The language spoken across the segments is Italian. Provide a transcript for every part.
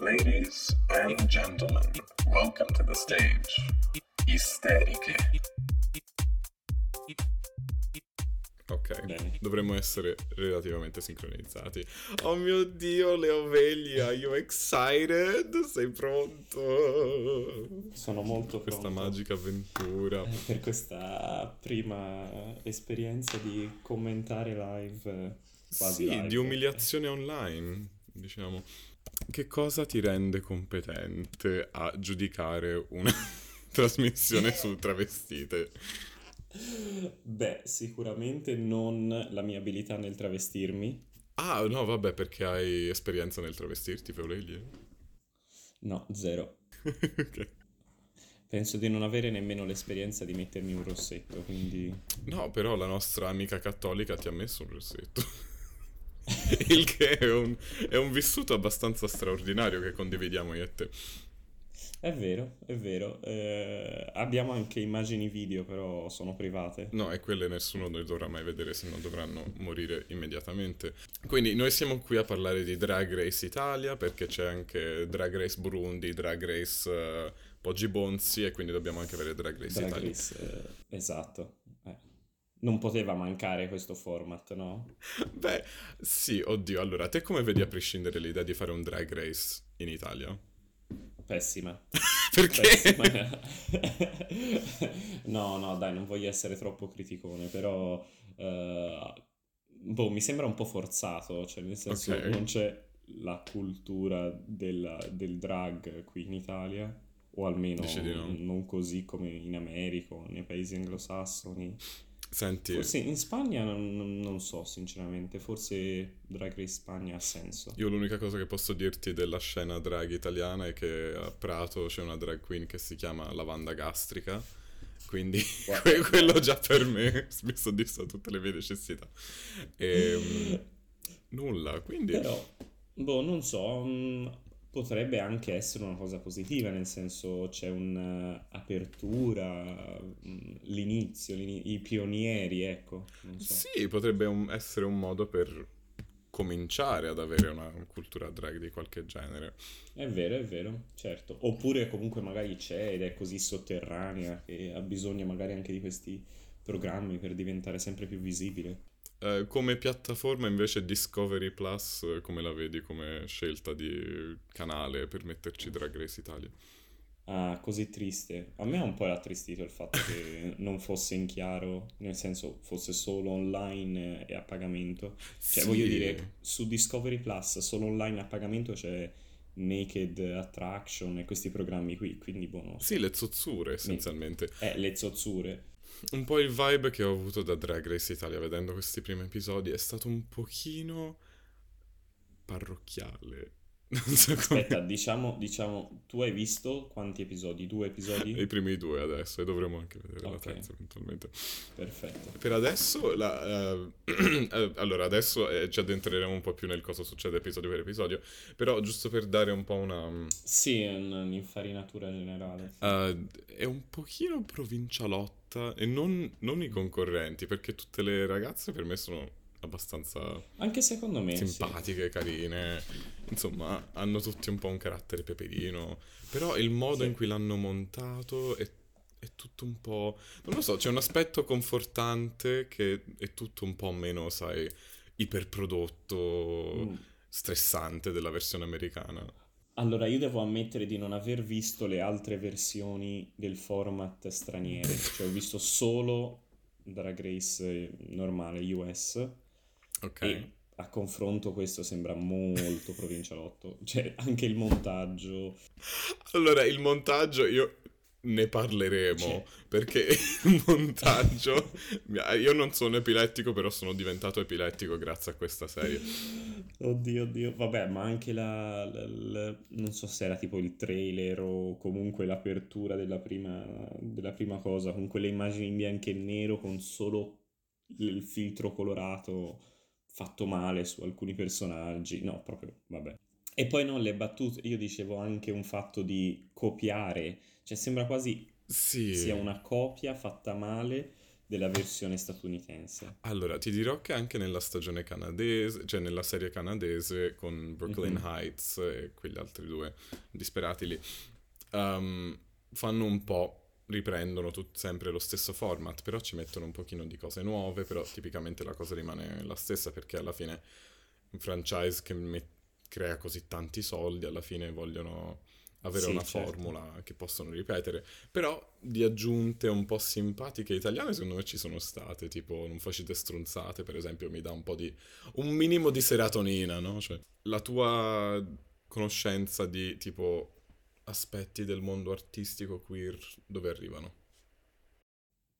Ladies and gentlemen, welcome to the stage. Isteriche. Ok, Bene. dovremmo essere relativamente sincronizzati. Oh mio dio, Leo Veglia, are you excited? Sei pronto? Sono molto Questa pronto magica avventura. eh, per questa prima esperienza di commentare live, eh, quasi Sì, live. di umiliazione online, diciamo. Che cosa ti rende competente a giudicare una trasmissione su travestite? Beh, sicuramente non la mia abilità nel travestirmi. Ah, no, vabbè, perché hai esperienza nel travestirti, Feulegli? No, zero. Ok. Penso di non avere nemmeno l'esperienza di mettermi un rossetto, quindi... No, però la nostra amica cattolica ti ha messo un rossetto. Il che è un, è un vissuto abbastanza straordinario che condividiamo io e te. È vero, è vero. Eh, abbiamo anche immagini video, però sono private. No, e quelle nessuno le dovrà mai vedere, se no dovranno morire immediatamente. Quindi noi siamo qui a parlare di Drag Race Italia, perché c'è anche Drag Race Burundi, Drag Race eh, Poggi Bonzi, e quindi dobbiamo anche avere Drag Race Drag Italia. Race, eh, esatto. Non poteva mancare questo format, no? Beh, sì, oddio, allora, te come vedi a prescindere l'idea di fare un Drag Race in Italia? Pessima. Perché? Pessima. no, no, dai, non voglio essere troppo criticone, però eh, boh, mi sembra un po' forzato, cioè nel senso Ok. non c'è la cultura della- del drag qui in Italia, o almeno no? non così come in America o nei paesi anglosassoni. Senti, Forse in Spagna non, non- so, sinceramente, forse Drag Race Spagna ha senso. io l'unica cosa che posso dirti della scena drag italiana è che a Prato c'è una drag queen che si chiama Lavanda Gastrica, quindi que- quello già per me mi soddisfa tutte le mie necessità. E, nulla, quindi... Però, boh, non so, mm, potrebbe anche essere una cosa positiva, nel senso c'è un'apertura, mm, l'inizio, l'ini- i pionieri, ecco, non so. Sì, potrebbe un- essere un modo per cominciare ad avere una cultura drag di qualche genere. È vero, è vero, certo. Oppure comunque magari c'è ed è così sotterranea che ha bisogno magari anche di questi programmi per diventare sempre più visibile. Eh, come piattaforma invece Discovery Plus, eh, come la vedi come scelta di canale per metterci Drag Race Italia? Ah, così triste. A me ha un po' rattristito il fatto che non fosse in chiaro, nel senso fosse solo online e a pagamento. Cioè, Sì. voglio dire, su Discovery Plus solo online a pagamento c'è Naked Attraction e questi programmi qui, quindi boh, non so. Sì, le zozzure essenzialmente. Eh, le zozzure. Un po' il vibe che ho avuto da Drag Race Italia vedendo questi primi episodi è stato un pochino parrocchiale. Come... Aspetta, diciamo, diciamo, tu hai visto quanti episodi? Due episodi? I primi due adesso e dovremo anche vedere la Ok. terza eventualmente. Perfetto. Per adesso, la, eh, allora adesso eh, ci addentreremo un po' più nel cosa succede episodio per episodio, però giusto per dare un po' una... mm, Sì, un'infarinatura generale. eh, è un pochino provincialotta e non, non i concorrenti, perché tutte le ragazze per me sono abbastanza Anche secondo me, sì. simpatiche, carine, insomma hanno tutti un po' un carattere peperino, però il modo Sì. in cui l'hanno montato è, è tutto un po'... non lo so, c'è un aspetto confortante che è tutto un po' meno, sai, iperprodotto, Mm. stressante della versione americana. Allora, io devo ammettere di non aver visto le altre versioni del format straniere, cioè ho visto solo Drag Race eh, normale US Ok? e a confronto questo sembra molto provincialotto, cioè anche il montaggio, Allora, il montaggio io ne parleremo Cioè. perché il montaggio io non sono epilettico, però sono diventato epilettico grazie a questa serie. oddio, oddio, vabbè, ma anche la, la- la- non so se era tipo il trailer o comunque l'apertura della prima, della prima cosa, con quelle immagini in bianco e nero con solo il filtro colorato fatto male su alcuni personaggi, no, proprio, vabbè. E poi no, le battute, io dicevo anche un fatto di copiare, cioè sembra quasi Sì. sia una copia fatta male della versione statunitense. Allora, ti dirò che anche nella stagione canadese, cioè nella serie canadese con Brooklyn Mhm. Heights e quegli altri due disperati lì, um, fanno un po', riprendono tut- sempre lo stesso format, però ci mettono un pochino di cose nuove, però tipicamente la cosa rimane la stessa perché alla fine un franchise che met- crea così tanti soldi, alla fine vogliono avere Sì, una certo. formula che possono ripetere. Però di aggiunte un po' simpatiche italiane secondo me ci sono state, tipo Non facete stronzate, per esempio, mi dà un po' di... un minimo di serotonina, no? Cioè, la tua conoscenza di tipo aspetti del mondo artistico queer dove arrivano?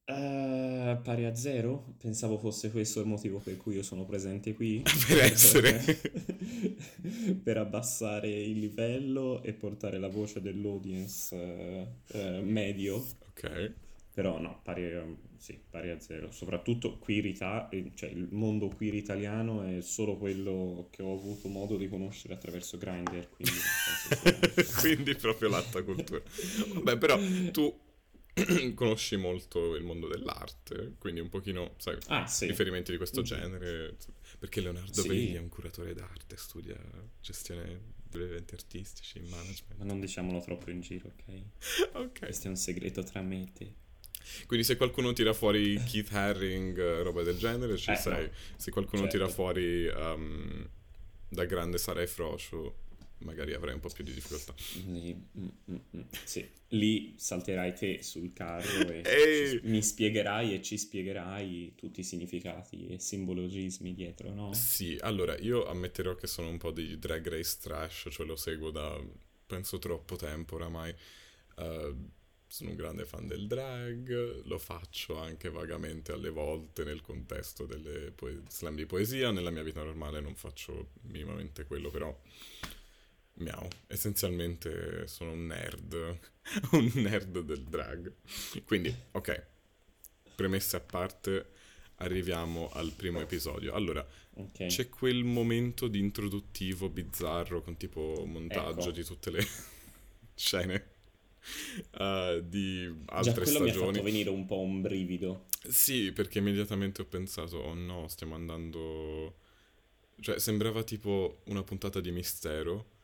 Eh, pari a zero? Pensavo fosse questo il motivo per cui io sono presente qui. Per essere. per abbassare il livello e portare la voce dell'audience eh, eh, medio. Ok. Però no, pari a, sì, pari a zero. Soprattutto queer Ita- eh, cioè il mondo queer italiano è solo quello che ho avuto modo di conoscere attraverso Grindr, quindi Quindi proprio l'alta cultura. Vabbè, però tu conosci molto il mondo dell'arte, quindi un pochino, sai, Ah, sì. riferimenti di questo Mhm. genere. Perché Leonardo Sì. Vegli è un curatore d'arte, studia gestione degli eventi artistici, management. Ma non diciamolo troppo in giro, ok? Ok. Questo è un segreto tra me e te. Quindi se qualcuno tira fuori Keith Haring, eh, roba del genere, ci Eh, sei. no. Se qualcuno Certo. tira fuori um, da grande Sarai Froscio, magari avrai un po' più di difficoltà. Mm, mm, mm, sì. Lì salterai te sul carro e ci- mi spiegherai e ci spiegherai tutti i significati e simbologismi dietro, no? Sì, allora io ammetterò che sono un po' di drag race trash, cioè lo seguo da penso troppo tempo oramai. Eh, sono un grande fan del drag, lo faccio anche vagamente alle volte nel contesto delle poe- slam di poesia. Nella mia vita normale non faccio minimamente quello, però miau, essenzialmente sono un nerd, un nerd del drag. Quindi, ok, premesse a parte, arriviamo al primo episodio. Allora, Ok. c'è quel momento di introduttivo bizzarro con tipo montaggio Ecco. di tutte le scene eh, di Già altre quello mi ha stagioni. fatto venire un po' un brivido. Sì, perché immediatamente ho pensato, oh no, stiamo andando... Cioè, sembrava tipo una puntata di mistero.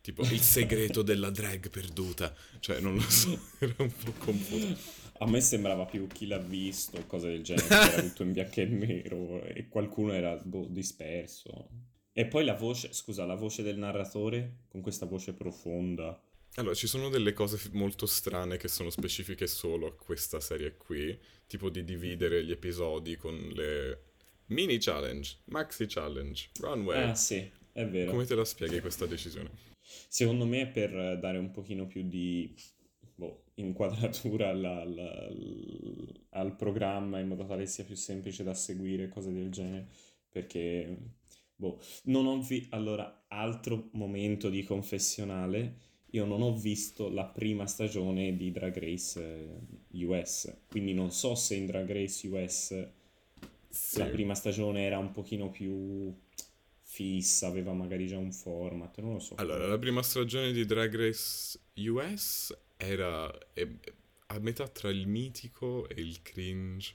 Tipo, il segreto della drag perduta. Cioè, non lo so, era un po' confuso. A me sembrava più chi l'ha visto, cose del genere, era tutto in bianco e nero e qualcuno era boh, disperso. E poi la voce, scusa, la voce del narratore con questa voce profonda. Allora, ci sono delle cose f- molto strane che sono specifiche solo a questa serie qui, tipo di dividere gli episodi con le mini challenge, maxi challenge, runway. Ah, sì, è vero. Come te la spieghi questa decisione? Secondo me è per dare un pochino più di boh, inquadratura alla- alla- al, al programma in modo tale sia più semplice da seguire, cose del genere. Perché, boh, non ho vi- Allora, altro momento di confessionale, io non ho visto la prima stagione di Drag Race eh, US, quindi non so se in Drag Race US Sì. la prima stagione era un pochino più fissa, aveva magari già un format, non lo so. Allora, la prima stagione di Drag Race US era a metà tra il mitico e il cringe,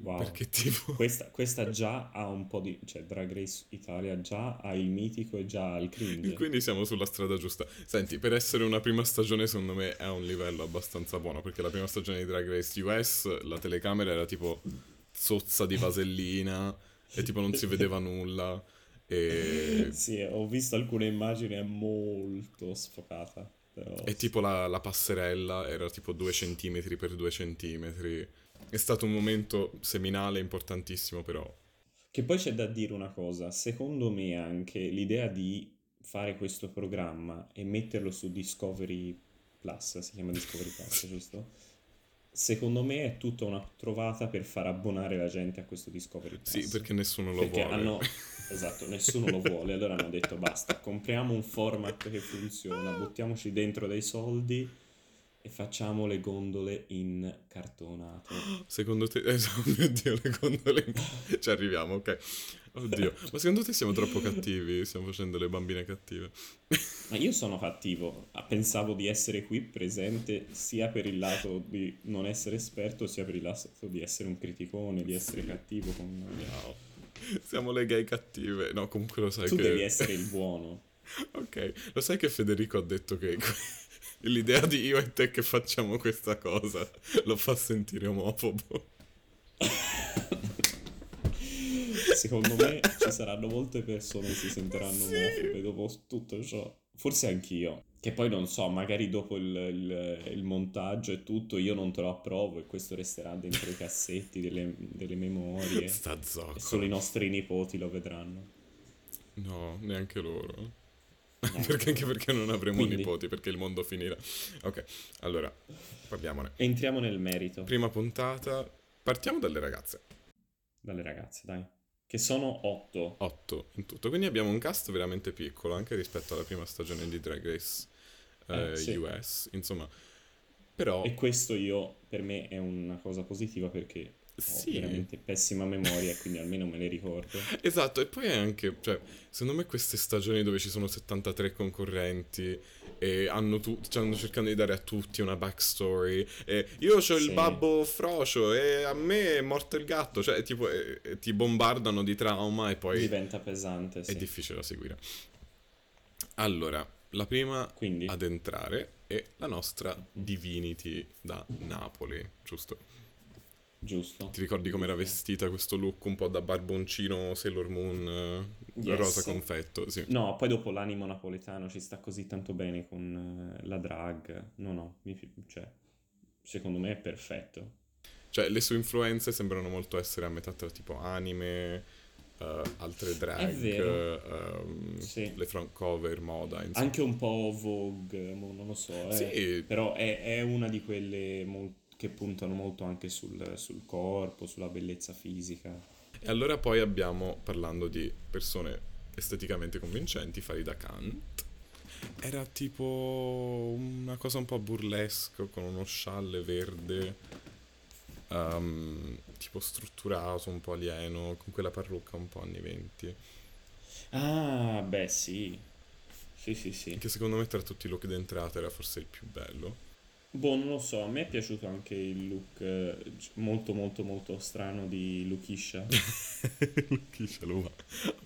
Wow. perché tipo... Questa, questa già ha un po' di... cioè Drag Race Italia già ha il mitico e già ha il cringe. Quindi siamo sulla strada giusta. Senti, per essere una prima stagione, secondo me è un livello abbastanza buono. Perché la prima stagione di Drag Race US, la telecamera era tipo zozza di vasellina e tipo non si vedeva nulla. E, Sì, ho visto alcune immagini, è molto sfocata, però... e tipo la, la passerella era tipo 2 cm per 2 cm. È stato un momento seminale, importantissimo, però. Che poi c'è da dire una cosa, secondo me anche l'idea di fare questo programma e metterlo su Discovery Plus, si chiama Discovery Plus, giusto? Secondo me è tutta una trovata per far abbonare la gente a questo Discovery Plus. Sì, perché nessuno lo Perché vuole. hanno, esatto, nessuno lo vuole, allora hanno detto basta, compriamo un format che funziona, buttiamoci dentro dei soldi e facciamo le gondole in cartonato. Secondo te, oh mio Dio, le gondole. Ci arriviamo, ok. Oddio, ma secondo te siamo troppo cattivi? Stiamo facendo le bambine cattive. Ma io sono cattivo, Ah, pensavo di essere qui presente sia per il lato di non essere esperto, sia per il lato di essere un criticone, di essere cattivo con... No. Siamo le gay cattive. No, comunque lo sai Tu che... devi essere il buono. Ok, lo sai che Federico ha detto che l'idea di io e te che facciamo questa cosa lo fa sentire omofobo. Secondo me ci saranno molte persone che si sentiranno Sì. omofobe dopo tutto ciò. Forse anch'io. Che poi non so, magari dopo il, il- il montaggio e tutto io non te lo approvo e questo resterà dentro i cassetti delle, delle memorie. Sta E solo i zocco. nostri nipoti lo vedranno. No, neanche loro. Perché anche perché non avremo Quindi. nipoti, perché il mondo finirà. Ok, allora, parliamone. Entriamo nel merito Prima puntata, partiamo dalle ragazze. dalle ragazze, dai. Che sono otto. 8 in tutto, quindi abbiamo un cast veramente piccolo anche rispetto alla prima stagione di Drag Race eh, Eh, sì. US, insomma. Però E questo io, per me, è una cosa positiva perché ho Sì. veramente pessima memoria quindi almeno me le ricordo. Esatto, e poi è anche, cioè, secondo me queste stagioni dove ci sono 73 concorrenti e hanno tu- stanno cercando di dare a tutti una backstory e io ho il Sì. babbo frocio e a me è morto il gatto, cioè tipo e- e ti bombardano di trauma e poi Diventa pesante, è sì. difficile da seguire. Allora, la prima Quindi, ad entrare è la nostra Divinity da Napoli, giusto? Giusto. Ti ricordi come era vestita questo look un po' da barboncino Sailor Moon eh, Yes. rosa confetto? Sì. No, poi dopo l'animo napoletano ci sta così tanto bene con eh, la drag. No, no, mi cioè, secondo me è perfetto. Cioè, le sue influenze sembrano molto essere a metà tra tipo anime, eh, altre drag, ehm, Sì. le front cover, moda, insomma. Anche un po' Vogue, non lo so, eh. Sì. Però è, è una di quelle mol- che puntano molto anche sul, sul corpo, sulla bellezza fisica. E allora poi abbiamo, parlando di persone esteticamente convincenti, Farida Kant. Era tipo una cosa un po' burlesco, con uno scialle verde, ehm, tipo strutturato, un po' alieno, con quella parrucca un po' anni 20. Ah, beh, sì. Sì, sì, sì. Che secondo me tra tutti i look d'entrata era forse il più bello. Boh, non lo so, a me è piaciuto anche il look eh, molto molto molto strano di Lukisha. Lukisha Lubamba.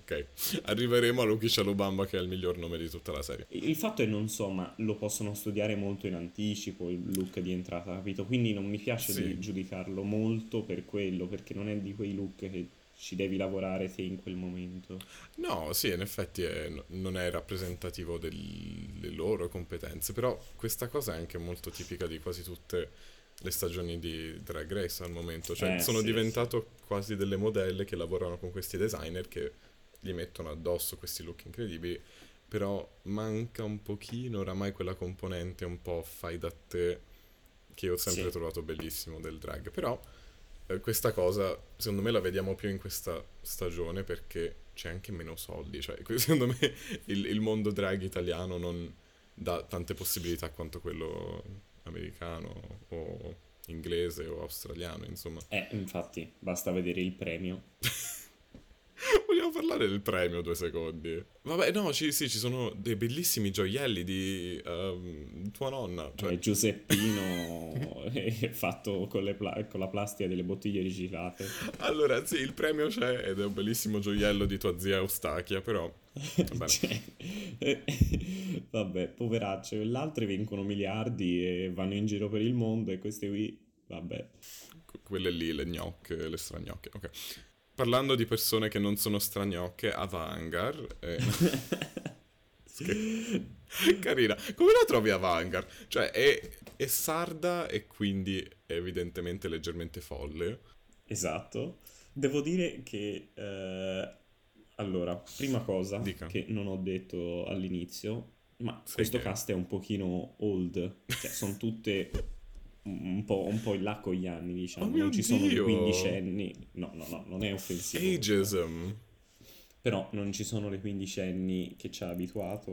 Ok, arriveremo a Lukisha Lubamba che è il miglior nome di tutta la serie. Il fatto è non so, ma lo possono studiare molto in anticipo il look di entrata, capito? Quindi non mi piace Sì. di giudicarlo molto per quello, perché non è di quei look che ci devi lavorare te in quel momento. No, sì, in effetti è- non è rappresentativo delle loro competenze, però questa cosa è anche molto tipica di quasi tutte le stagioni di Drag Race al momento, cioè Eh, sono sì, diventato quasi delle modelle che lavorano con questi designer che gli mettono addosso questi look incredibili, però manca un pochino oramai quella componente un po' fai da te che io ho sempre Sì. trovato bellissimo del drag, però questa cosa secondo me la vediamo più in questa stagione perché c'è anche meno soldi, cioè secondo me il, il mondo drag italiano non dà tante possibilità quanto quello americano o inglese o australiano, insomma. Eh, infatti, basta vedere il premio. Vogliamo parlare del premio due secondi? Vabbè, no, ci, sì, ci sono dei bellissimi gioielli di ehm, tua nonna, cioè Eh, Giuseppino fatto con, le pla- con la plastica delle bottiglie riciclate. Allora, sì, il premio c'è ed è un bellissimo gioiello di tua zia Eustachia, però... Vabbè. Cioè, vabbè, poveracce, le altre vincono miliardi e vanno in giro per il mondo e queste qui, vabbè. que- quelle lì, le gnocche, le stragnocche, ok. Parlando di persone che non sono stragnocche, Avangar... eh, scher- Carina, come la trovi Avangar? Cioè, è, è sarda e quindi è evidentemente leggermente folle. Esatto. Devo dire che, eh, allora, prima cosa Dica. che non ho detto all'inizio, ma Sai questo che- cast è un pochino old, cioè sono tutte un po', un po' in là con gli anni, diciamo, Oh non ci sono Dio! le quindicenni, no, no, no, non è offensivo. Ageism. Però non ci sono le quindicenni che ci ha abituato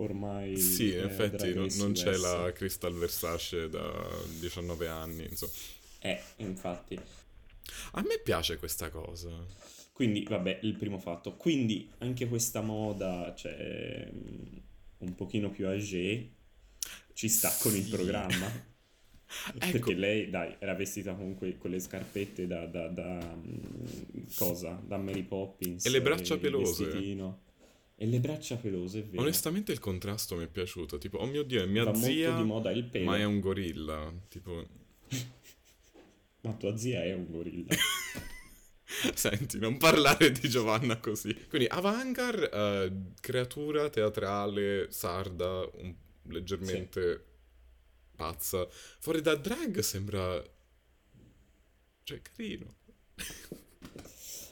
ormai. Sì, in effetti non, non c'è la Crystal Versace da 19 anni, insomma. Eh, infatti. A me piace questa cosa. Quindi, vabbè, il primo fatto. Quindi anche questa moda, cioè, mm, un pochino più âgé, ci sta con il programma. Ecco, Perché lei, dai, era vestita comunque con le scarpette da, da, da, mm, cosa? Da Mary Poppins. E le braccia il pelose. vestitino. E le braccia pelose, è vero. onestamente il contrasto mi è piaciuto. Tipo, oh mio Dio, è mia Va zia, molto di moda il pelo. ma è un gorilla. Tipo, Ma tua zia è un gorilla. senti, non parlare di Giovanna così. Quindi, Avangar, eh, creatura teatrale sarda, un- leggermente pazza. Fuori da drag sembra... Cioè, carino.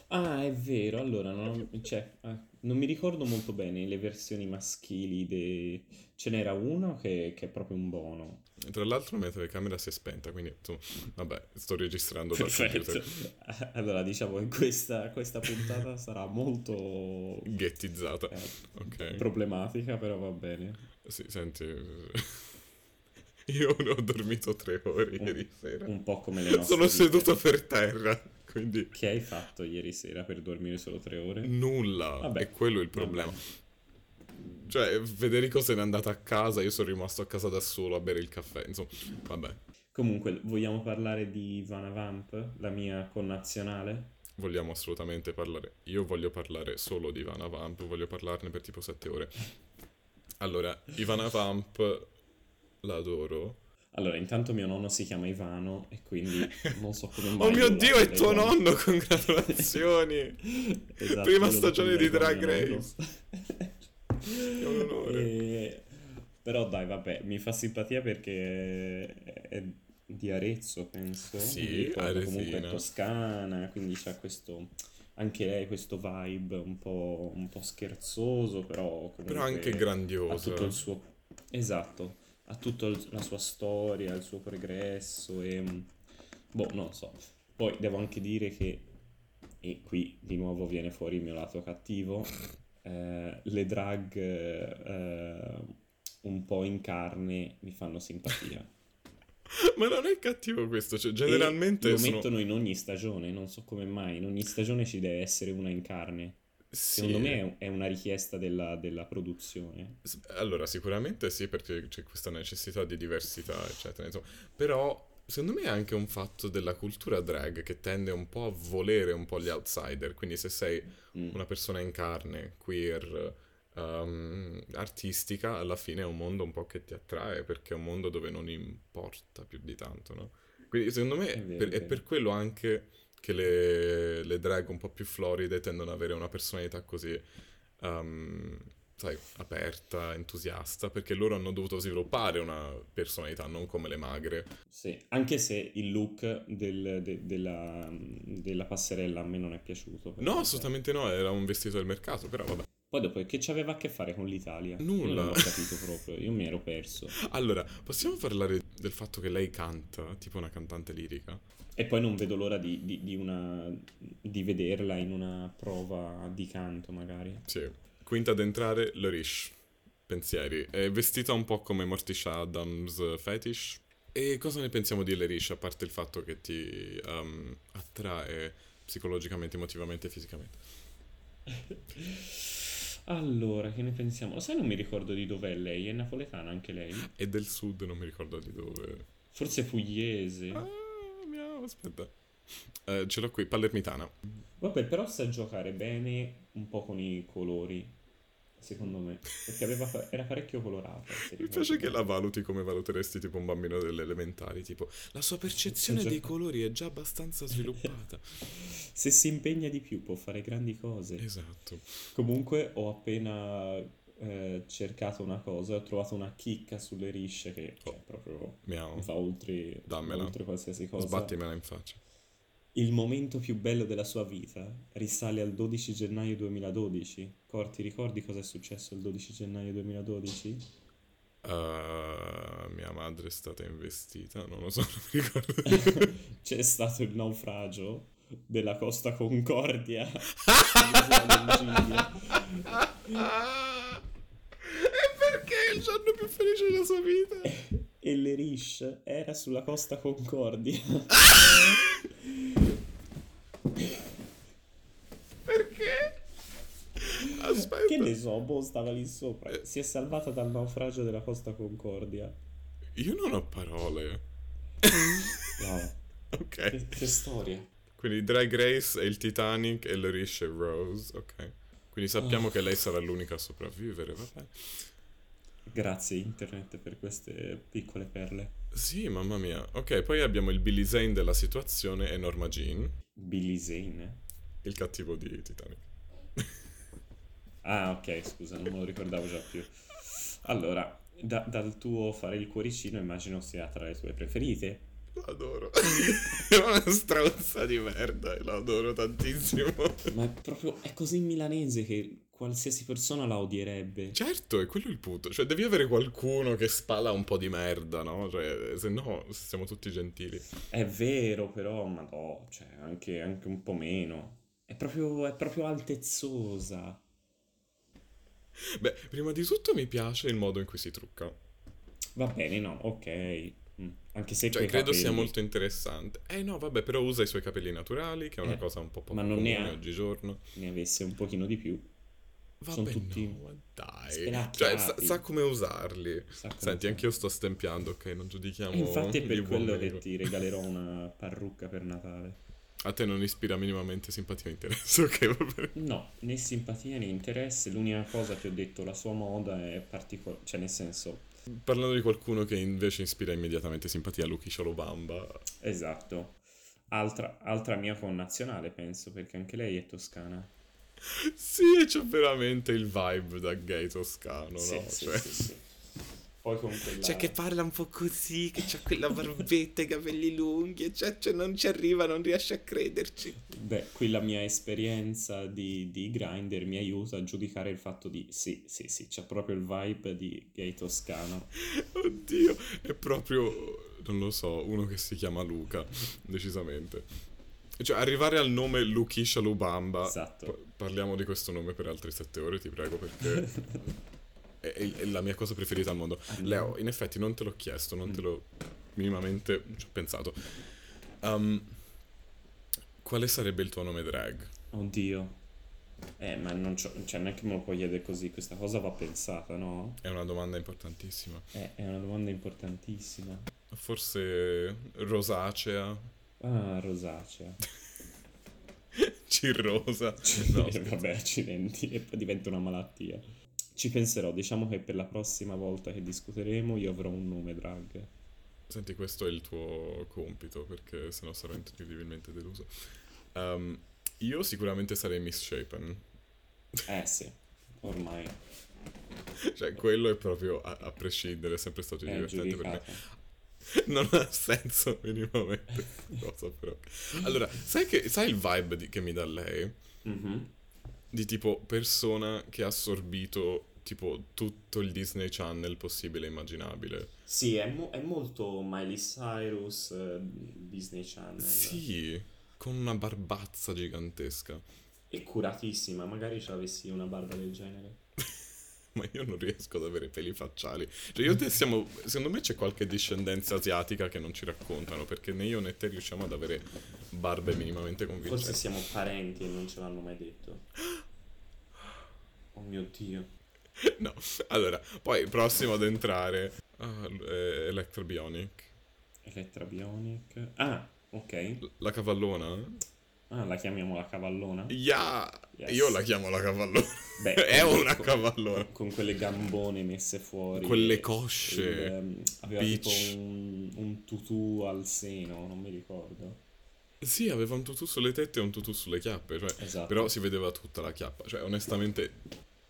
Ah, è vero. Allora, non, cioè, eh, non mi ricordo molto bene le versioni maschili. de- Ce n'era uno che, che è proprio un bono. Tra l'altro la mia telecamera si è spenta, quindi insomma, vabbè, sto registrando Perfetto. Allora, diciamo che questa, questa puntata sarà molto ghettizzata. eh, Ok. problematica, però va bene. Sì, senti, io ne ho dormito tre ore Un- ieri sera. Un po' come le nostre Sono vite. seduto per terra, quindi Che hai fatto ieri sera per dormire solo tre ore? nulla. Vabbè. E quello è il problema. Cioè, Federico se n'è andato a casa, io sono rimasto a casa da solo a bere il caffè. Insomma, vabbè, Comunque, vogliamo parlare di Ivana Vamp, la mia connazionale? vogliamo assolutamente parlare. Io voglio parlare solo di Ivana Vamp, voglio parlarne per tipo sette ore. Allora, Ivana Vamp la adoro. Allora, intanto mio nonno si chiama Ivano e quindi non so come mai... Oh mio io Dio, è tuo Ivano. nonno, congratulazioni! Esatto, Prima stagione di Drag. Race. È un onore. E- Però dai, vabbè, mi fa simpatia perché è di Arezzo, penso. Sì, ricordo comunque è toscana, quindi c'ha questo... Anche lei questo vibe un po', un po' scherzoso, però Però anche ha grandiosa. tutto il suo... Esatto, ha tutta la sua storia, il suo progresso e... Boh, non so. Poi devo anche dire che, e qui di nuovo viene fuori il mio lato cattivo, eh, le drag eh, un po' in carne mi fanno simpatia. Ma non è cattivo questo, cioè E generalmente lo sono... mettono in ogni stagione, non so come mai, in ogni stagione ci deve essere una in carne. Sì. Secondo me è- una richiesta della, della produzione. Allora, sicuramente sì, perché c'è questa necessità di diversità, eccetera. Insomma. Però, secondo me è anche un fatto della cultura drag che tende un po' a volere un po' gli outsider. Quindi se sei Mm. una persona in carne, queer, ehm, artistica, alla fine è un mondo un po' che ti attrae, perché è un mondo dove non importa più di tanto, no? Quindi secondo me È vero, per- è per quello anche che le, le drag un po' più floride tendono ad avere una personalità così, ehm, sai, aperta, entusiasta, perché loro hanno dovuto sviluppare una personalità, non come le magre. Sì, anche se il look del- de- della, della passerella a me non è piaciuto. No, assolutamente no, era un vestito del mercato, però vabbè. Poi dopo, che c'aveva a che fare con l'Italia? Io Nulla. non ho capito proprio, io mi ero perso. Allora, possiamo parlare del fatto che lei canta, tipo una cantante lirica? E poi non vedo l'ora di, di- di una, di vederla in una prova di canto, magari. Sì. Quinta ad entrare, Lorish. Pensieri. È vestita un po' come Morticia Adams Fetish. E cosa ne pensiamo di Lerish, a parte il fatto che ti ehm, attrae psicologicamente, emotivamente e fisicamente? Allora, che ne pensiamo? Lo sai, non mi ricordo di dov'è lei, è napoletana anche lei? E del sud, non mi ricordo di dove. Forse pugliese. Ah, miau, aspetta. Eh, ce l'ho qui, palermitana. Vabbè, però sa giocare bene un po' con i colori, secondo me. Perché aveva era parecchio colorata. se Mi piace che la valuti come valuteresti tipo un bambino delle elementari, tipo la sua percezione dei colori è già abbastanza sviluppata. Se si impegna di più può fare grandi cose. esatto. Comunque ho appena eh, cercato una cosa, ho trovato una chicca sulle risce che cioè, proprio Miau. va oltre, Dammela. oltre qualsiasi cosa. Sbattimela in faccia. Il momento più bello della sua vita risale al 12 gennaio 2012. Cor, ti ricordi cosa è successo il 12 gennaio 2012? Uh, mia madre è stata investita, non lo so, non mi ricordo. C'è stato il naufragio della Costa Concordia. E perché è il giorno più felice della sua vita? e l'Erish era sulla Costa Concordia. Aspetta. Che ne so, boh, stava lì sopra. Eh. Si è salvata dal naufragio della Costa Concordia. Io non ho parole. Wow. ok. Che, che storia. Quindi Drag Race è il Titanic e Larisha Rose, ok. Quindi sappiamo Oh. che lei sarà l'unica a sopravvivere, vabbè. Grazie internet per queste piccole perle. Sì, mamma mia. Ok, poi abbiamo il Billy Zane della situazione e Norma Jean, Billy Zane. il cattivo di Titanic. Ah, ok, scusa, non me lo ricordavo già più. Allora, da- dal tuo fare il cuoricino immagino sia tra le tue preferite. Lo adoro. è una stronza di merda e lo adoro tantissimo. Ma è proprio, è così milanese che qualsiasi persona la odierebbe. Certo, è quello il punto. Cioè, devi avere qualcuno che spala un po' di merda, no? Cioè, se no, siamo tutti gentili. È vero, però, ma no, cioè, anche, anche un po' meno. È proprio, è proprio altezzosa. Beh, prima di tutto mi piace il modo in cui si trucca. Va bene, no, ok. Mm, Anche se Cioè, credo sia capelli- molto interessante. Eh no, vabbè, però usa i suoi capelli naturali, che è una Eh, cosa un po' poco ma non ne comune ha. oggigiorno. ne avesse un pochino di più. Sono Vabbè, tutti no, dai. Cioè, sa, sa come usarli. Sa come Senti, fare. anch'io sto stempiando, ok? Non giudichiamo E infatti è per quello che ti regalerò una parrucca per Natale. A te non ispira minimamente simpatia o interesse, ok? Va bene. No, né simpatia né interesse. L'unica cosa che ho detto, la sua moda è particolare. Cioè, nel senso, Parlando di qualcuno che invece ispira immediatamente simpatia, Lucky Shalobamba. esatto. Altra, altra mia connazionale, penso, perché anche lei è toscana. Sì, c'è veramente il vibe da gay toscano, Sì, no? sì, Cioè- sì, sì. Poi con quella... Cioè che parla un po' così, che c'ha quella barbetta, i capelli lunghi, e cioè, cioè non ci arriva, non riesce a crederci. Beh, qui la mia esperienza di, di Grindr mi aiuta a giudicare il fatto di sì, sì, sì, c'è proprio il vibe di gay toscano. Oddio, è proprio, non lo so, uno che si chiama Luca, decisamente. Cioè, arrivare al nome Lukisha Lubamba, Esatto. pa- parliamo di questo nome per altre sette ore, ti prego, perché è, è- la mia cosa preferita al mondo. Leo, in effetti non te l'ho chiesto, non te l'ho minimamente ci ho pensato. Um, quale sarebbe il tuo nome drag? Oddio. Eh, ma non c'ho, cioè, non è che me lo puoi chiedere così, questa cosa va pensata, no? È una domanda importantissima. Eh, è una domanda importantissima. Forse rosacea, Ah, rosacea. cirrosa. No, Eh, Vabbè, accidenti, e poi diventa una malattia. Ci penserò, diciamo che per la prossima volta che discuteremo io avrò un nome drag. Senti, questo è il tuo compito, perché sennò sarò incredibilmente deluso. Um, io sicuramente sarei misshapen. Eh sì, ormai Cioè, quello è proprio a, a prescindere, è sempre stato è divertente per me. giudicato. Non ha senso minimamente cosa, però. Allora, sai, che, sai il vibe di- che mi dà lei? Mhm. Di tipo persona che ha assorbito tipo tutto il Disney Channel possibile e immaginabile. Sì, è, mo- è molto Miley Cyrus, eh, Disney Channel. Sì, con una barbazza gigantesca. E curatissima, magari ci avessi una barba del genere. Ma io non riesco ad avere peli facciali. Cioè, io te siamo. Secondo me c'è qualche discendenza asiatica che non ci raccontano. Perché né io né te riusciamo ad avere barbe minimamente Forse convincenti. siamo parenti e non ce l'hanno mai detto. Oh mio Dio. No. Allora, poi prossimo ad entrare. Ah, eh, Electra Bionic. Elettra Bionic. Ah, ok. La cavallona? Ah, la chiamiamo la cavallona? Yeah! Yes. Io la chiamo la cavallona. Beh, è una con- cavallona. Con quelle gambone messe fuori. Quelle cosce. il, ehm, aveva un, un tutù al seno, non mi ricordo. Sì, aveva un tutù sulle tette e un tutù sulle chiappe. Cioè, Esatto. Però si vedeva tutta la chiappa. Cioè, onestamente,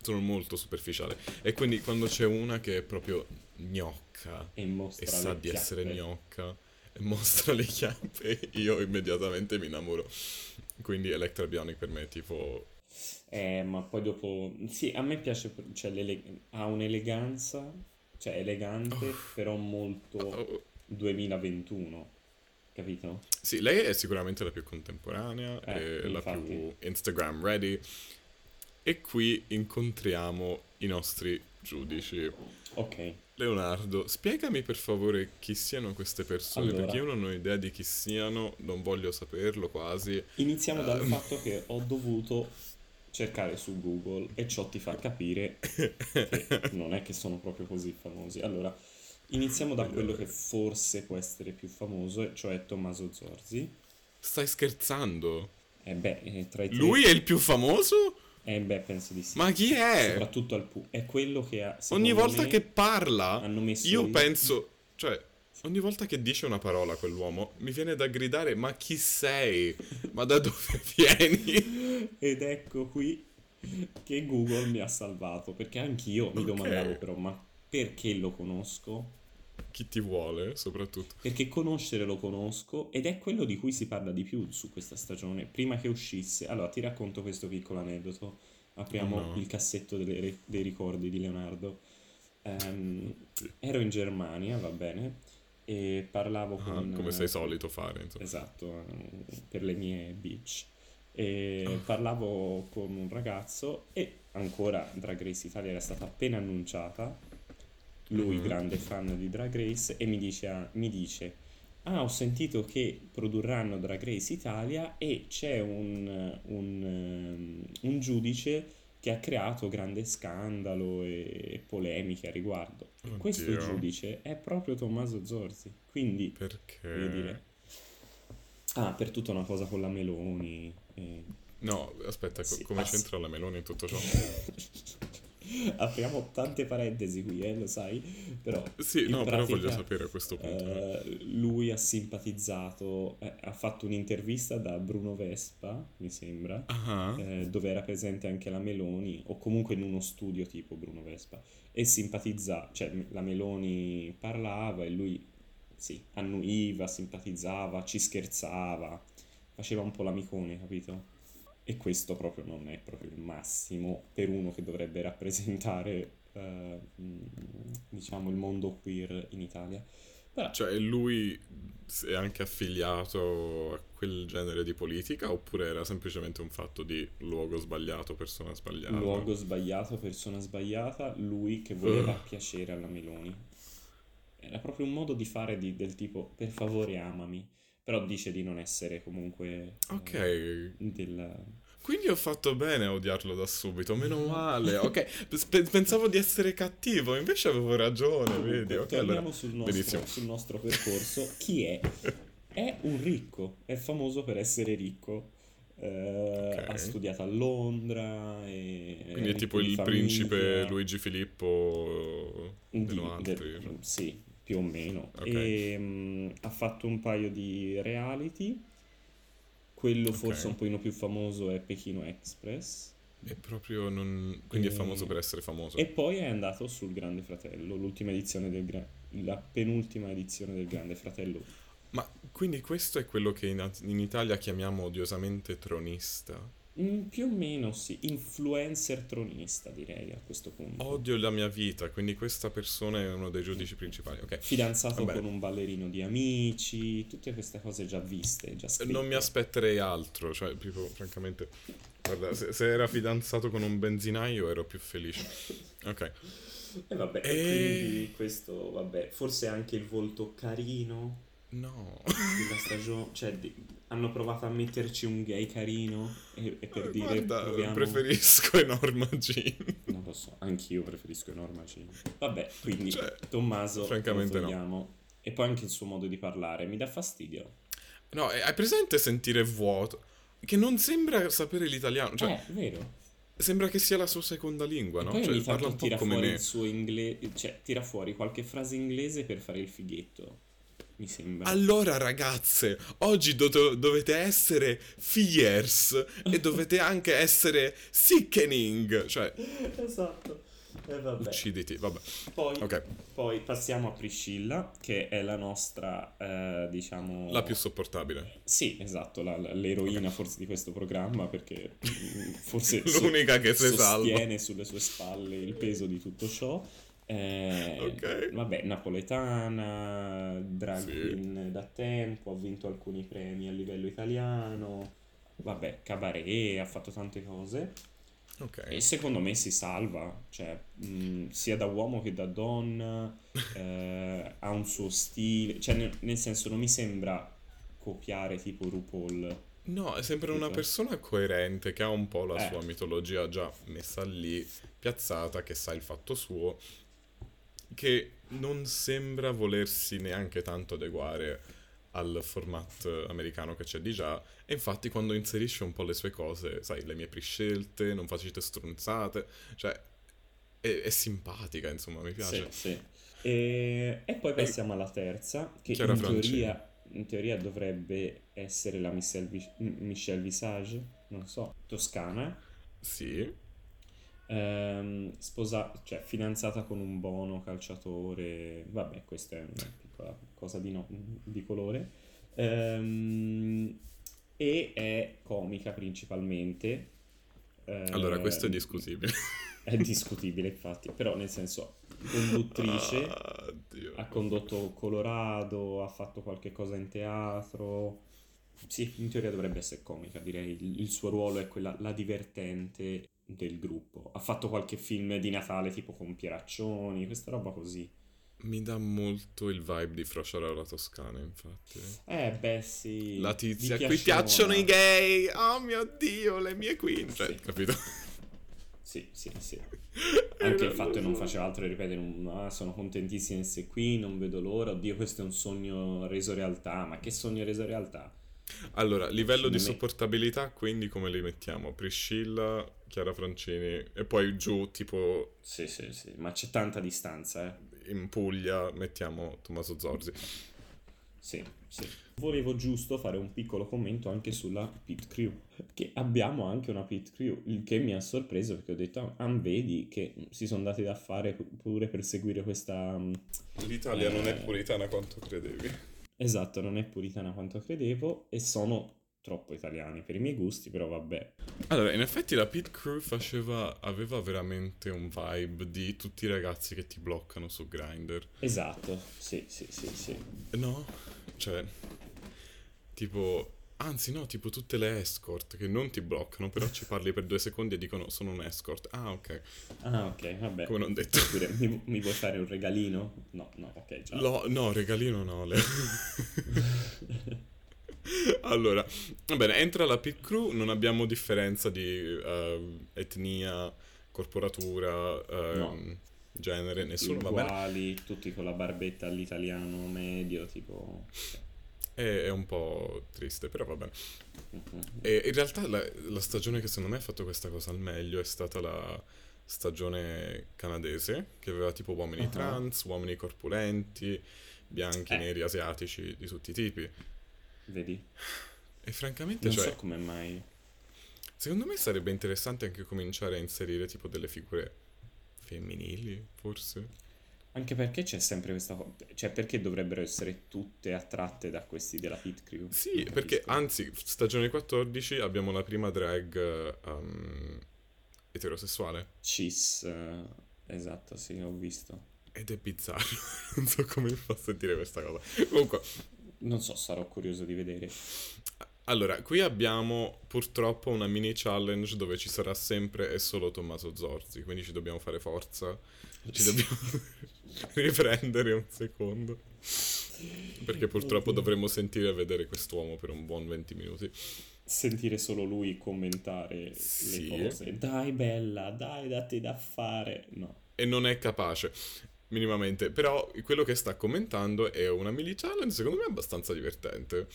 sono molto superficiale. E quindi quando c'è una che è proprio gnocca E e sa le di essere chiappe. gnocca e mostra le chiappe, io immediatamente mi innamoro. Quindi Electra Bionic per me è tipo... Eh, ma poi dopo... Sì, a me piace, cioè, ha un'eleganza, cioè elegante, però molto oh, 2021, capito? Sì, lei è sicuramente la più contemporanea, Eh, la più Instagram ready. E qui incontriamo i nostri giudici. Ok, Leonardo, spiegami per favore chi siano queste persone, Allora. perché io non ho idea di chi siano, non voglio saperlo quasi. iniziamo dal Ehm. fatto che ho dovuto cercare su Google e ciò ti fa capire che non è che sono proprio così famosi. Allora, iniziamo da quello che forse può essere più famoso, cioè Tommaso Zorzi. Stai scherzando? Eh beh, eh, tra i tre... Lui è il più famoso? Eh beh, penso di sì. Ma chi è? Soprattutto al pu... È quello che ha... Ogni volta che parla, io il- penso, cioè, ogni volta che dice una parola quell'uomo, mi viene da gridare, ma chi sei? Ma da dove vieni? Ed ecco qui che Google mi ha salvato, perché anch'io mi Ok. domandavo però, ma perché lo conosco? Chi ti vuole, soprattutto. Perché conoscere lo conosco ed è quello di cui si parla di più su questa stagione. Prima che uscisse, allora ti racconto questo piccolo aneddoto. Apriamo No. il cassetto delle- dei ricordi di Leonardo. Ehm, Sì. ero in Germania, va bene, e parlavo Ah, con... come sei solito fare, insomma. Esatto, eh, per le mie beach. E Ah. parlavo con un ragazzo e ancora Drag Race Italia era stata appena annunciata. Lui, Mhm. grande fan di Drag Race, e mi dice, ah, mi dice: Ah, ho sentito che produrranno Drag Race Italia e c'è un, un, ehm, un giudice che ha creato grande scandalo e polemiche a riguardo. E questo giudice è proprio Tommaso Zorzi. Quindi Perché? dire. Ah, per tutta una cosa con la Meloni. e- No, aspetta, co- Sì, come ah, sì. c'entra la Meloni in tutto ciò? Apriamo tante parentesi qui, eh, lo sai, però Sì, no, però pratica, voglio sapere a questo punto. eh, lui ha simpatizzato, eh, ha fatto un'intervista da Bruno Vespa, mi sembra, eh, dove era presente anche la Meloni, o comunque in uno studio tipo Bruno Vespa, e simpatizza, cioè la Meloni parlava e lui, sì, annuiva, simpatizzava, ci scherzava, faceva un po' l'amicone, capito? E questo proprio non è proprio il massimo per uno che dovrebbe rappresentare, eh, mh, diciamo, il mondo queer in Italia. Però, cioè lui è anche affiliato a quel genere di politica oppure era semplicemente un fatto di luogo sbagliato, persona sbagliata? luogo sbagliato, persona sbagliata, lui che voleva Ugh. piacere alla Meloni. Era proprio un modo di fare di- del tipo, per favore amami, però dice di non essere comunque eh, Ok, del... quindi ho fatto bene a odiarlo da subito, meno male. Ok, Pe- pensavo di essere cattivo, invece avevo ragione, vedi? Ok, Torniamo allora... sul, nostro, sul nostro percorso. Chi è? È un ricco, è famoso per essere ricco. Eh, Ok. Ha studiato a Londra. E Quindi è tipo il famiglia. principe Luigi Filippo Di- cioè. sì, più o meno. Ok. E, mh, ha fatto un paio di reality. Quello forse un pochino più famoso è Pechino Express. È proprio non... Quindi è E- famoso per essere famoso. E poi è andato sul Grande Fratello, l'ultima edizione del Gra- la penultima edizione del Grande Fratello. Ma quindi questo è quello che in, in Italia chiamiamo odiosamente tronista? Mm, più o meno sì, influencer tronista direi a questo punto. Odio la mia vita, quindi questa persona è uno dei giudici principali. Ok. Fidanzato con un ballerino di amici, tutte queste cose già viste, già scritte. Non mi aspetterei altro, cioè, proprio, francamente, guarda, se, se era fidanzato con un benzinaio ero più felice. Ok. E vabbè, e quindi questo, vabbè, forse anche il volto carino No. della stagione, cioè di- hanno provato a metterci un gay carino e, e per dire Guarda, proviamo... preferisco Enorma Jean. Non lo so, anch'io preferisco Enorma Jean. Vabbè, quindi Cioè, Tommaso francamente no. E poi anche il suo modo di parlare mi dà fastidio. No, eh, hai presente sentire vuoto? Che non sembra sapere l'italiano, cioè, eh, vero. sembra che sia la sua seconda lingua, E no? poi Cioè, parla un po' tira come fuori me. il suo inglese, cioè tira fuori qualche frase inglese per fare il fighetto, mi sembra. Allora ragazze, oggi do- dovete essere fierce e dovete anche essere sickening, cioè Esatto. E vabbè. ucciditi, vabbè. Poi, Ok, poi passiamo a Priscilla, che è la nostra, eh, diciamo... la più sopportabile. Sì, esatto, la- l'eroina forse di questo programma, perché mm, forse so- L'unica che si salva. sostiene sulle sue spalle il peso di tutto ciò. Eh, Ok. Vabbè, napoletana, drag Sì. da tempo, ha vinto alcuni premi a livello italiano, vabbè, cabaret, ha fatto tante cose. Ok. E secondo me si salva, cioè, mh, sia da uomo che da donna, eh, ha un suo stile, cioè nel, nel senso non mi sembra copiare tipo RuPaul No, è sempre una persona coerente che ha un po' la Eh. sua mitologia già messa lì, piazzata, che sa il fatto suo, che non sembra volersi neanche tanto adeguare al format americano che c'è di già. E infatti quando inserisce un po' le sue cose, sai, le mie prescelte, non facite stronzate, cioè è, è simpatica, insomma, mi piace. Sì, sì. E, e poi passiamo alla terza, che Chiara in teoria, in teoria dovrebbe essere la Michelle, Michelle Visage, non so, toscana, Sì, ehm, sposa- cioè fidanzata con un buono calciatore, vabbè, questa è una piccola cosa di, no- di colore, Ehm, e è comica principalmente. allora questo è discutibile. È discutibile, infatti, però nel senso, conduttrice, Ah, ha condotto Colorado, ha fatto qualche cosa in teatro. Sì, in teoria dovrebbe essere comica, direi. Il, il suo ruolo è quella, la divertente del gruppo. Ha fatto qualche film di Natale tipo con Pieraccioni, questa roba così. Mi dà molto il vibe di Frociarola Toscana, infatti. Eh, beh, sì. La tizia, qui piacciono i gay! Oh mio Dio, le mie queen! Cioè, Sì. capito? Sì, sì, sì. Anche il fatto che non faceva altro che ripetere un, "Ah, sono contentissimo di essere qui, non vedo l'ora, oddio questo è un sogno reso realtà, ma che sogno reso realtà? Allora, livello di me- sopportabilità, quindi come li mettiamo? Priscilla, Chiara Francini e poi giù, tipo Sì, sì, sì, ma c'è tanta distanza, eh. in Puglia, mettiamo Tommaso Zorzi. Sì, sì. Volevo giusto fare un piccolo commento anche sulla pit crew, che abbiamo anche una pit crew, il che mi ha sorpreso perché ho detto, ah, vedi che si sono dati da fare pure per seguire questa... mm, L'Italia non è Eh. puritana quanto credevi. Esatto, non è puritana quanto credevo e sono troppo italiani per i miei gusti, però vabbè. Allora, in effetti la pit crew faceva, aveva veramente un vibe di tutti i ragazzi che ti bloccano su Grindr. Esatto, sì, sì, sì, sì. No, cioè, tipo, anzi no, tipo tutte le escort che non ti bloccano, però ci parli per due secondi e dicono sono un escort. Ah, ok, Ah, ok, vabbè. come non detto. Oppure, mi, mi vuoi fare un regalino? No, no, ok, già. No, no, regalino no, le... Allora, va bene, entra la pit crew, non abbiamo differenza di eh, etnia, corporatura, eh, No. genere, nessuno, va bene. Uguali, tutti con la barbetta all'italiano medio, tipo... È, è un po' triste, però va bene. Mhm. E in realtà la, la stagione che secondo me ha fatto questa cosa al meglio è stata la stagione canadese, che aveva tipo uomini Ah. trans, uomini corpulenti, bianchi, Eh. neri, asiatici, di tutti i tipi. Vedi? E francamente, Non cioè, so come mai. secondo me sarebbe interessante anche cominciare a inserire tipo delle figure femminili, forse. Anche perché c'è sempre questa cosa. Cioè, perché dovrebbero essere tutte attratte da questi della pit crew? Sì, perché anzi, stagione 14 abbiamo la prima drag um, eterosessuale. Cis, eh, esatto, sì, ho visto. Ed è bizzarro, non so come mi fa sentire questa cosa. Comunque, Non so, sarò curioso di vedere. allora, qui abbiamo purtroppo una mini challenge dove ci sarà sempre e solo Tommaso Zorzi, quindi ci dobbiamo fare forza, ci dobbiamo riprendere un secondo. Perché purtroppo dovremmo sentire e vedere quest'uomo per un buon 20 minuti. Sentire solo lui commentare Sì. le cose. Dai, bella, dai, date da fare. No. E non è capace, minimamente. Però quello che sta commentando è una mini challenge, secondo me abbastanza divertente.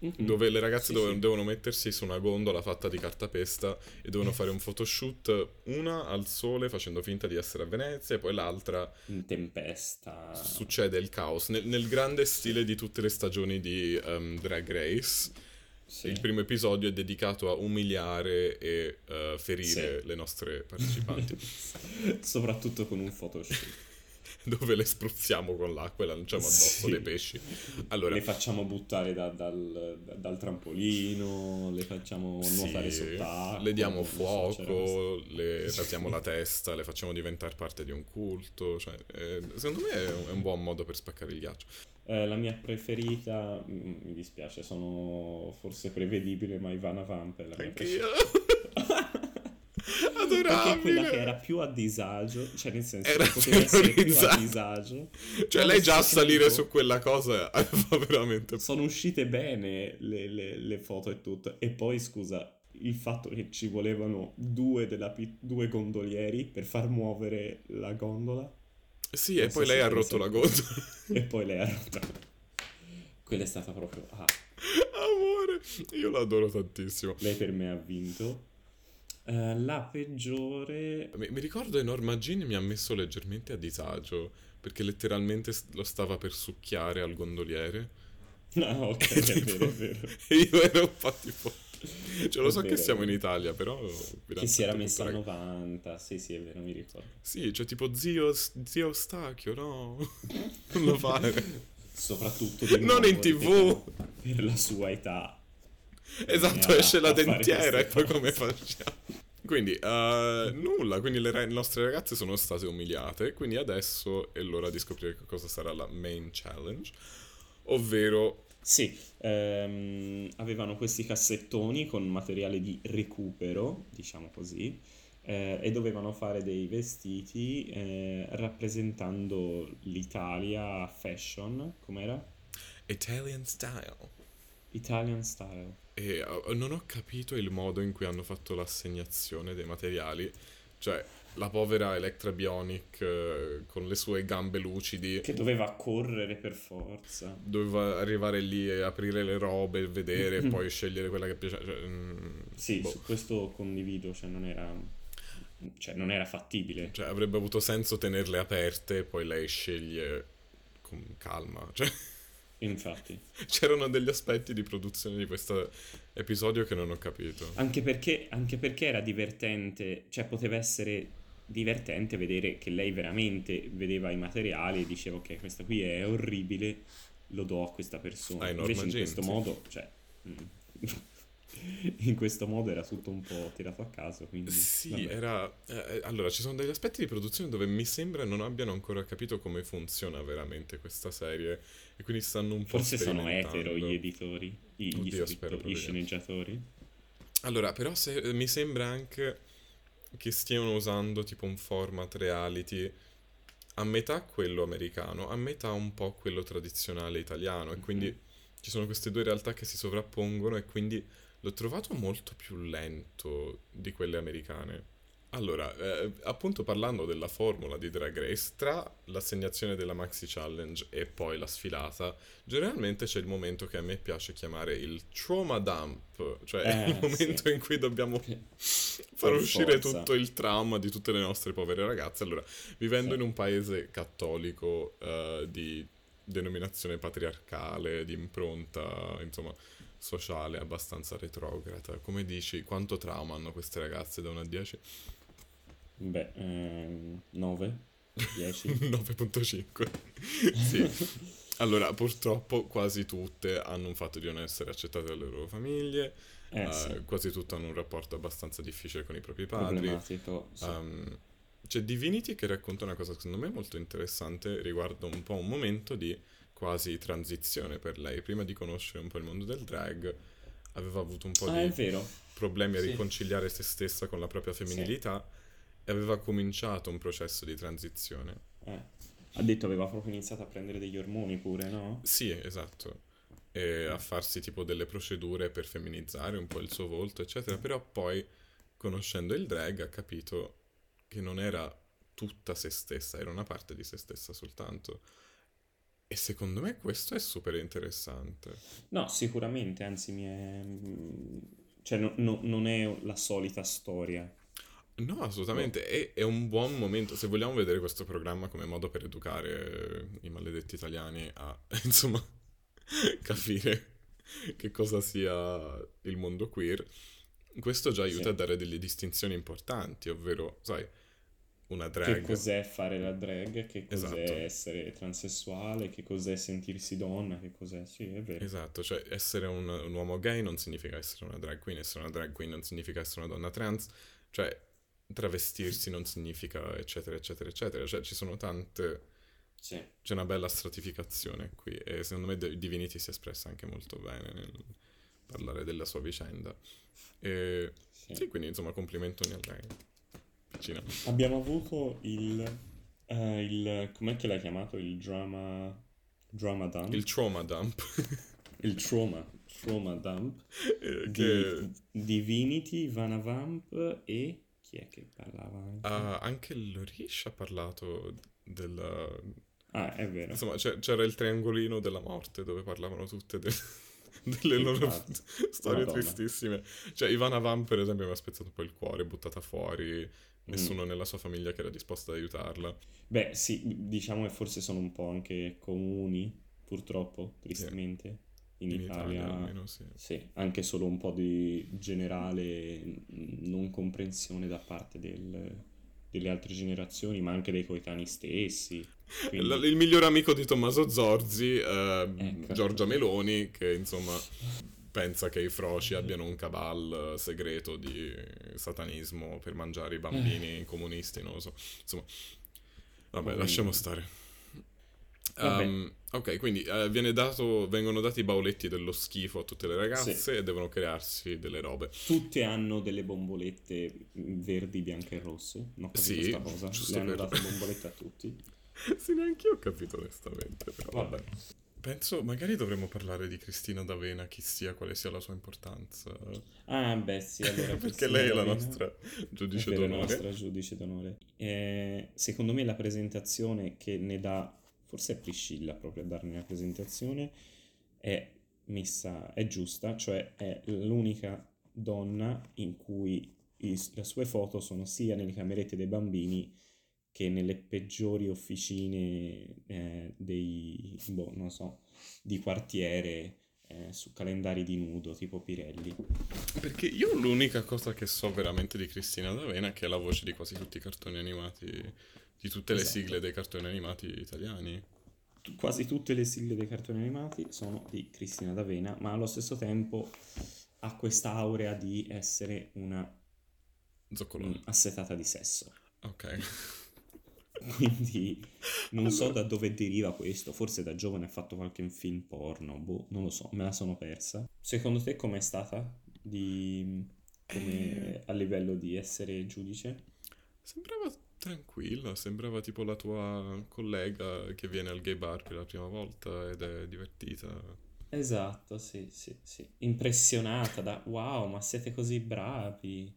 Mhm. Dove le ragazze Sì, dove- sì. devono mettersi su una gondola fatta di cartapesta e devono fare un photoshoot, una al sole facendo finta di essere a Venezia e poi l'altra In tempesta. succede il caos. Nel, nel grande stile di tutte le stagioni di um, Drag Race, Sì. il primo episodio è dedicato a umiliare e uh, ferire Sì. le nostre partecipanti, Soprattutto con un photoshoot. Dove le spruzziamo con l'acqua e lanciamo addosso Sì. dei pesci. Allora, Le facciamo buttare da- dal, da- dal trampolino, le facciamo nuotare Sì, sott'acqua. le diamo fuoco, le rasiamo la testa, le facciamo diventare parte di un culto. Cioè, eh, secondo me è un, è un buon modo per spaccare il ghiaccio. Eh, la mia preferita, mm, mi dispiace, sono forse prevedibile, ma Ivana Vamp è la mia Anch'io. preferita. Adorabile! Perché quella che era più a disagio, cioè nel senso Era che poteva essere più a disagio. Cioè, lei già a salire su quella cosa fa veramente... Sono uscite bene le, le- le foto e tutto. E poi, scusa, il fatto che ci volevano due, della due gondolieri per far muovere la gondola Sì, Non e poi lei ha rotto la gondola. e poi lei ha rotto. Quella è stata proprio... Ah, Amore, io l'adoro tantissimo. lei per me ha vinto. Eh, la peggiore... Mi, mi ricordo che Norma Jean mi ha messo leggermente a disagio, perché letteralmente lo stava per succhiare al gondoliere. Ah, ok, è tipo- vero, è vero. Io ero un po' tipo... Cioè, lo so che vero, siamo è in. Italia, però... Che si era messa a 90, sì sì è vero, mi ricordo. Sì, cioè tipo zio, zio Stacchio, no? Non lo fare. Soprattutto Non nuovo, in TV. ripetiamo, per la sua età. Esatto, a- esce la dentiera e poi come facciamo? Quindi, eh, nulla, quindi le, ra- le nostre ragazze sono state umiliate, quindi adesso è l'ora di scoprire che cosa sarà la main challenge, ovvero Sì, ehm, avevano questi cassettoni con materiale di recupero, diciamo così, eh, e dovevano fare dei vestiti eh, rappresentando l'Italia fashion, com'era? Italian Style. Italian style. E non ho capito il modo in cui hanno fatto l'assegnazione dei materiali, cioè la povera Electra Bionic eh, con le sue gambe lucidi Che doveva correre per forza. doveva arrivare lì e aprire le robe, vedere e poi scegliere quella che piaceva. Cioè, mm, Sì, boh. su questo condivido, cioè non era, cioè non era fattibile. Cioè, avrebbe avuto senso tenerle aperte e poi lei sceglie con calma. Cioè, Infatti. c'erano degli aspetti di produzione di questo episodio che non ho capito. Anche perché, anche perché era divertente, cioè poteva essere divertente vedere che lei veramente vedeva i materiali e diceva ok, questa qui è orribile, lo do a questa persona. Norma Invece in Jean, questo modo, cioè, mm, in questo modo era tutto un po' tirato a caso, quindi... Sì, vabbè. era... eh, allora, ci sono degli aspetti di produzione dove mi sembra non abbiano ancora capito come funziona veramente questa serie e quindi stanno un po' Forse sono etero gli editori, gli, Oddio, spero gli sceneggiatori. Allora, però se- mi sembra anche che stiano usando tipo un format reality a metà quello americano, a metà un po' quello tradizionale italiano e quindi ci sono queste due realtà che si sovrappongono e quindi l'ho trovato molto più lento di quelle americane. Allora, eh, appunto parlando della formula di Drag Race, tra l'assegnazione della Maxi Challenge e poi la sfilata, generalmente c'è il momento che a me piace chiamare il trauma dump, cioè Eh, il momento sì. in cui dobbiamo far uscire forza. tutto il trauma di tutte le nostre povere ragazze. Allora, vivendo Sì. in un paese cattolico eh, di denominazione patriarcale, di impronta, insomma, sociale abbastanza retrograda, come dici, quanto trauma hanno queste ragazze da 1 a 10? Beh, ehm, 9, 10. 9.5. sì. Allora, purtroppo quasi tutte hanno un fatto di non essere accettate dalle loro famiglie, Eh eh, sì, quasi tutte hanno un rapporto abbastanza difficile con i propri padri. sì. Um, c'è Divinity che racconta una cosa secondo me molto interessante riguardo un po' un momento di quasi transizione per lei. Prima di conoscere un po' il mondo del drag, aveva avuto un po' Ah, di problemi a Sì. riconciliare se stessa con la propria femminilità e aveva cominciato un processo di transizione. Eh. Ha detto aveva proprio iniziato a prendere degli ormoni pure, no? Sì, esatto. E a farsi tipo delle procedure per femminilizzare un po' il suo volto, eccetera. Però poi, conoscendo il drag, ha capito che non era tutta se stessa, era una parte di se stessa soltanto. E secondo me questo è super interessante. No, sicuramente, anzi mi è... mm, Cioè, no- no- non è la solita storia. No, assolutamente, è, è un buon momento. Se vogliamo vedere questo programma come modo per educare i maledetti italiani a, insomma, capire che cosa sia il mondo queer, questo già aiuta Sì. a dare delle distinzioni importanti, ovvero, sai, una Che drag. cos'è fare la drag, che cos'è Esatto. essere transessuale, che cos'è sentirsi donna, che cos'è... Sì, è vero. Esatto, cioè essere un, un uomo gay non significa essere una drag queen, essere una drag queen non significa essere una donna trans, cioè travestirsi non significa eccetera eccetera eccetera, cioè ci sono tante... Sì. C'è una bella stratificazione qui e secondo me Divinity si è espressa anche molto bene nel parlare della sua vicenda. E sì. sì, quindi insomma complimenti a lei. Cucina. Abbiamo avuto il, eh, il... com'è che l'hai chiamato? Il drama... Drama dump? Il trauma dump. Il trauma. Trauma dump. eh, Di che Divinity, Vanavamp e... Chi è che parlava anche? ah, anche Lorish ha parlato del... Ah, è vero. Insomma, c'era il triangolino della morte dove parlavano tutte de- delle loro Infatti. storie Madonna. tristissime. Cioè, Ivana Van, per esempio, mi ha spezzato un po' il cuore, buttata fuori, Mm. nessuno nella sua famiglia che era disposto ad aiutarla. Beh, sì, diciamo che forse sono un po' anche comuni, purtroppo, tristemente, in, In Italia. Italia almeno, sì. Sì, anche solo un po' di generale mm, non comprensione da parte del- delle altre generazioni, ma anche dei coetanei stessi. Quindi- L- il miglior amico di Tommaso Zorzi, eh, Ecco. Giorgia Meloni, che insomma pensa che i froci abbiano un cabal segreto di satanismo per mangiare i bambini comunisti, non lo so. Insomma, vabbè, lasciamo stare. Um, ok, quindi eh, viene dato, vengono dati i bauletti dello schifo a tutte le ragazze Sì. e devono crearsi delle robe. Tutte hanno delle bombolette verdi, bianche e rosse. Capito Sì, cosa. Le hanno per- dato bombolette a tutti. sì, neanche io ho capito onestamente, però vabbè. Vabbè. Penso, magari dovremmo parlare di Cristina D'Avena, chi sia, quale sia la sua importanza. Ah, beh, sì, allora Perché lei è la nostra giudice è la d'onore. nostra giudice d'onore. Eh, secondo me la presentazione che ne dà, forse è Priscilla proprio a darne la presentazione, è messa, è giusta, cioè è l'unica donna in cui i- le sue foto sono sia nelle camerette dei bambini che nelle peggiori officine eh, dei, boh, non so, di quartiere eh, su calendari di nudo tipo Pirelli. Perché io l'unica cosa che so veramente di Cristina D'Avena è che è la voce di quasi tutti i cartoni animati, di tutte le Esatto. sigle dei cartoni animati italiani. quasi tutte le sigle dei cartoni animati sono di Cristina D'Avena, ma allo stesso tempo ha questa aurea di essere una Zoccolone. assetata di sesso. Ok. Quindi non so da dove deriva questo, forse da giovane ha fatto qualche film porno, boh, non lo so, me la sono persa. Secondo te com'è stata di, come, a livello di essere giudice? Sembrava tranquilla, sembrava tipo la tua collega che viene al gay bar per la prima volta ed è divertita. Esatto, sì, sì, sì. Impressionata da wow, ma siete così bravi.